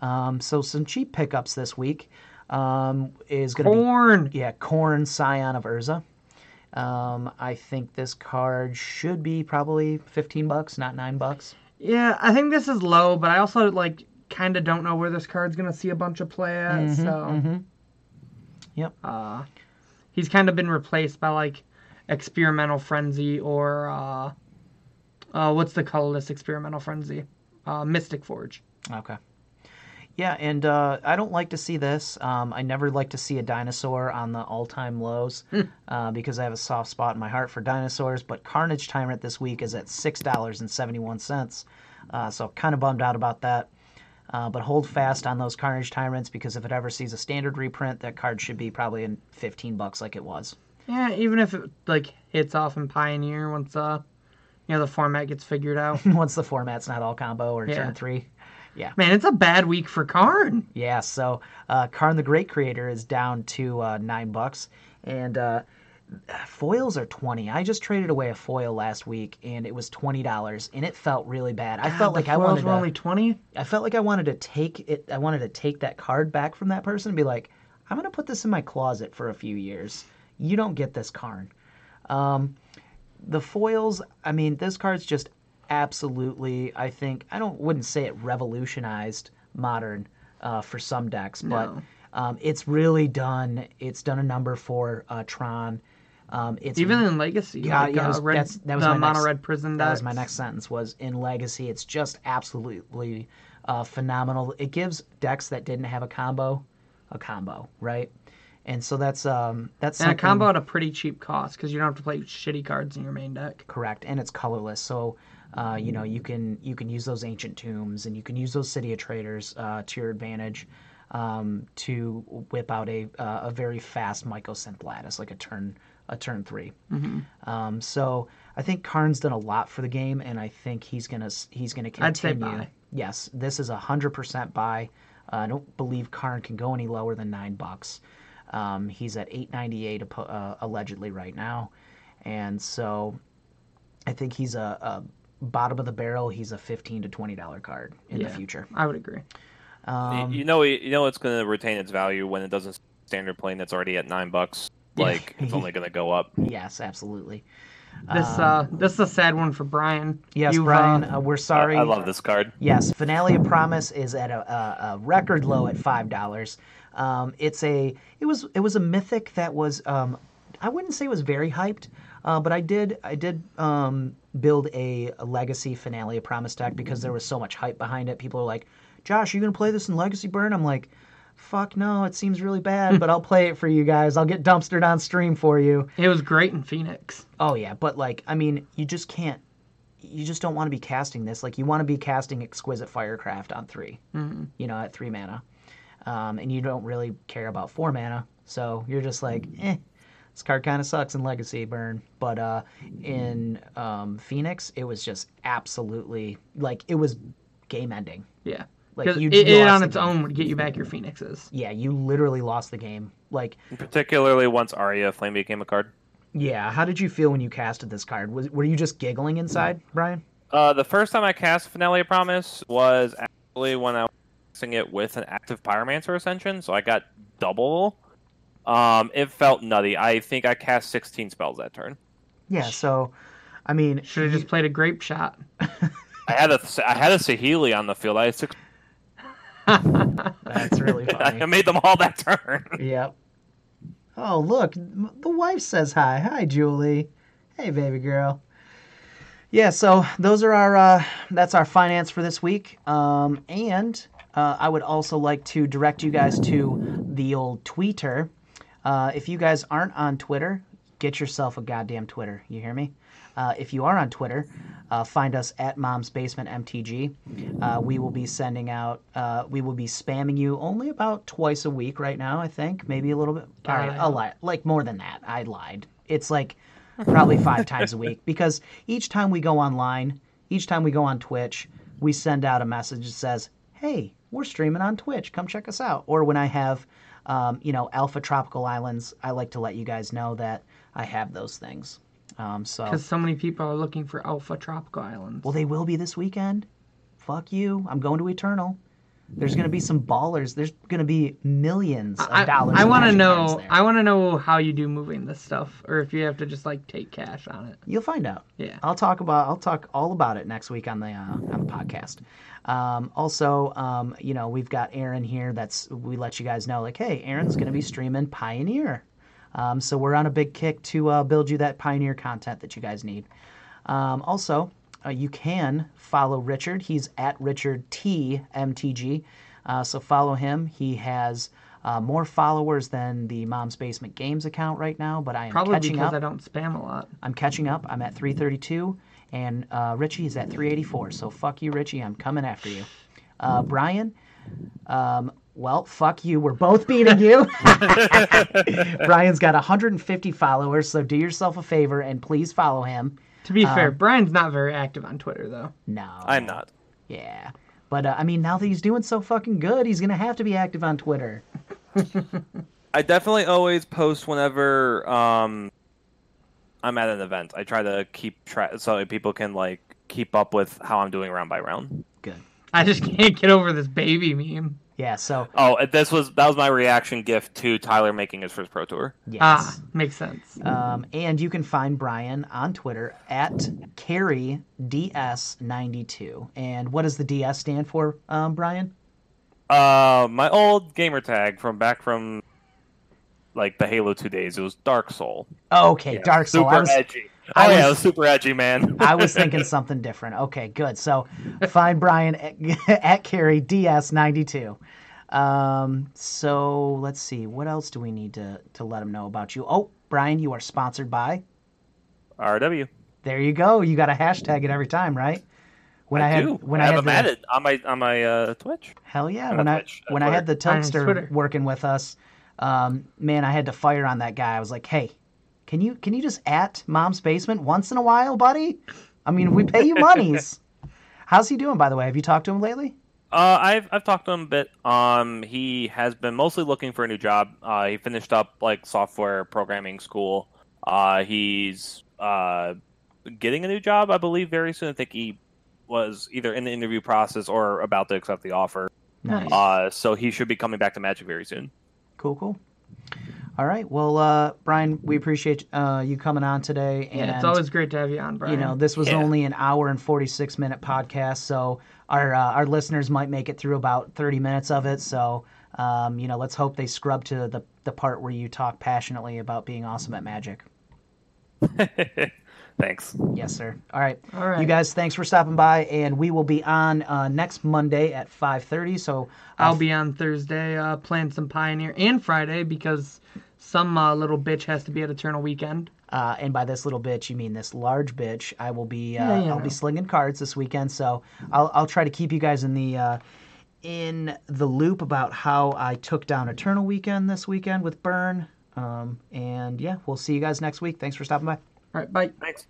um, so some cheap pickups this week um, is going to be Karn. yeah, Karn Scion of Urza. Um, I think this card should be probably fifteen bucks, not nine bucks. Yeah, I think this is low, but I also like kind of don't know where this card's gonna see a bunch of play at. so, mhm. Yep. uh, he's kind of been replaced by like experimental frenzy or uh, uh, what's the colorless experimental frenzy? Uh, Mystic Forge. Okay. Yeah, and uh, I don't like to see this. Um, I never like to see a dinosaur on the all-time lows uh, because I have a soft spot in my heart for dinosaurs. But Carnage Tyrant this week is at six dollars and seventy-one cents, uh, so kind of bummed out about that. Uh, but hold fast on those Carnage Tyrants because if it ever sees a standard reprint, that card should be probably in fifteen bucks like it was. Yeah, even if it like hits off in Pioneer once uh, you know, the format gets figured out. Once the format's not all combo or Yeah. turn three. Man, it's a bad week for Karn. Yeah, so uh, Karn the Great Creator is down to uh, nine bucks, and uh, foils are twenty. I just traded away a foil last week, and it was twenty dollars, and it felt really bad. I felt like I wanted to. only twenty. I felt like I wanted to take it. I wanted to take that card back from that person and be like, I'm gonna put this in my closet for a few years. You don't get this Karn. Um, the foils. I mean, this card's just absolutely. I think I don't wouldn't say it revolutionized modern uh, for some decks, but No. um, it's really done. It's done a number for uh, Tron. Um, it's Even in Legacy, Yeah, like, yeah, uh, was- red, that's- that was the my mono next- red prison that decks. was my next sentence was in legacy it's just absolutely uh, phenomenal it gives decks that didn't have a combo a combo right and so that's um that's And a combo at a pretty cheap cost because you don't have to play shitty cards in your main deck. correct and it's colorless so uh, you know you can you can use those ancient tombs and you can use those city of traitors uh, to your advantage um, to whip out a uh, a very fast mycosynth lattice like a turn a turn 3 um, so I think Karn's done a lot for the game, and I think he's gonna he's gonna continue. I'd say buy. Yes, this is a hundred percent buy. Uh, I don't believe Karn can go any lower than nine bucks. Um, he's at eight ninety eight uh, allegedly right now, and so I think he's a, a bottom of the barrel. He's a fifteen to twenty dollar card in the future. I would agree. Um, you know, you know, it's going to retain its value when it doesn't standard plane that's already at nine bucks. Like it's only going to go up. yes, absolutely. This uh, this is a sad one for Bryan. Um, Yes, You've, Bryan, uh, uh, we're sorry. I love this card. Yes, Finale of Promise is at a, a, a record low at five dollars. Um, it's a it was it was a mythic that was um, I wouldn't say it was very hyped, uh, but I did I did um, build a, a Legacy Finale of Promise deck because there was so much hype behind it. People are like, "Josh, are you gonna play this in Legacy Burn?" I'm like, "Fuck no, it seems really bad, but I'll play it for you guys. I'll get dumpstered on stream for you." It was great in Phoenix. Oh yeah, but like I mean, you just can't. You just don't want to be casting this. Like you want to be casting Exquisite Firecraft on 3 Mm-hmm. You know, at three mana, um, and you don't really care about four mana. So you're just like, eh, this card kind of sucks in Legacy Burn. But uh, in um, Phoenix, it was just absolutely like it was game ending. Yeah. Like, you- it, it on its game. own would get you back your Phoenixes. Yeah, you literally lost the game. Like, Particularly once Aria Flame became a card. yeah, how did you feel when you casted this card? Was were you just giggling inside, Bryan? Uh, the first time I cast Finale Promise was actually when I was casting it with an active Pyromancer Ascension, so I got double. Um, it felt nutty. I think I cast 16 spells that turn. Yeah. So, I mean, Should have just played a Grapeshot. I had a I had a Saheeli on the field. I had six. that's really funny. I made them all that turn. Yep. Oh, look, the wife says hi. Hi, Julie. Hey, baby girl. Yeah, so those are our uh, that's our finance for this week. Um, and uh, I would also like to direct you guys to the old Twitter. Uh, if you guys aren't on Twitter, get yourself a goddamn Twitter. You hear me? Uh, if you are on Twitter, uh, find us at Mom's Basement MTG. Uh, we will be sending out, uh, we will be spamming you only about twice a week right now, I think. Maybe a little bit. All right, a lot, like more than that. I lied. It's like probably five times a week because each time we go online, each time we go on Twitch, we send out a message that says, hey, we're streaming on Twitch. Come check us out. Or when I have, um, you know, Alpha Tropical Islands, I like to let you guys know that I have those things. Um, so Because so many people are looking for Alpha Tropical Islands. well, they will be this weekend. Fuck you. I'm going to Eternal. There's gonna be some ballers. There's gonna be millions of I, dollars. I want to know. I want to know how you do moving this stuff, or if you have to just like take cash on it. You'll find out. Yeah. I'll talk about. I'll talk all about it next week on the uh, on the podcast. Um, also, um, you know, we've got Aaron here. That's we let you guys know, like, hey, Aaron's gonna be streaming Pioneer. Um, so we're on a big kick to uh, build you that Pioneer content that you guys need. Um, also, uh, you can follow Richard. He's at Richard T MTG. Uh, so follow him. He has uh, more followers than the Mom's Basement Games account right now, but I am Probably catching because up. I don't spam a lot. I'm catching up. I'm at 332, and uh, Richie is at 384. So fuck you, Richie. I'm coming after you. Uh, Bryan, um, well, fuck you. We're both beating you. Bryan's got 150 followers, so do yourself a favor and please follow him. To be Um, fair, Bryan's not very active on Twitter though. No, I'm not. Yeah, but uh, I mean, now that he's doing so fucking good, he's gonna have to be active on Twitter. I definitely always post whenever um, I'm at an event. I try to keep track so people can like keep up with how I'm doing round by round. Good. I just can't get over this baby meme. Yeah. So Oh, this was that was my reaction gift to Tyler making his first pro tour. yes. Ah, makes sense. Um, and you can find Bryan on Twitter at CareyDS92. And what does the DS stand for, um, Bryan? Uh, my old gamer tag from back from like the Halo 2 days. It was Dark Soul. Oh, okay, Dark Soul. Super I was, edgy. Oh I yeah, was- it was super edgy, man. I was thinking something different. Okay, good. So find Bryan at, at CareyDS92. Um, so let's see. What else do we need to, to let him know about you? Oh, Bryan, you are sponsored by. RW. There you go. You got to hashtag it every time, right? When I, I, had do. when I I, have had them the, added on my on my uh, Twitch. Hell yeah! Not When I Twitch, uh, when I had the On Tugster working with us, um, man, I had to fire on that guy. I was like, "Hey, can you can you just at Mom's Basement once in a while, buddy? I mean, we pay you monies." How's he doing, by the way? Have you talked to him lately? Uh, I've I've talked to him a bit. Um, he has been mostly looking for a new job. Uh, he finished up like software programming school. Uh, he's uh getting a new job, I believe, very soon. I think he was either in the interview process or about to accept the offer. Nice. Uh, so he should be coming back to Magic very soon. Cool, cool. All right. Well, uh, Bryan, we appreciate uh, you coming on today. And Yeah, it's always great to have you on, Bryan. you know, this was Yeah. only an hour and 46 minute podcast, so our uh, our listeners might make it through about 30 minutes of it. So, um, you know, let's hope they scrub to the the part where you talk passionately about being awesome at Magic. Thanks. Yes, sir. All right. All right. You guys, thanks for stopping by, and we will be on uh, next Monday at 5:30. So I'll be on Thursday uh, playing some Pioneer and Friday because some uh, little bitch has to be at Eternal Weekend. Uh, and by this little bitch, you mean this large bitch. I will be uh, Yeah, I'll know. be slinging cards this weekend, so I'll I'll try to keep you guys in the uh, in the loop about how I took down Eternal Weekend this weekend with Burn. Um, and yeah, we'll see you guys next week. Thanks for stopping by. All right, bye. Thanks.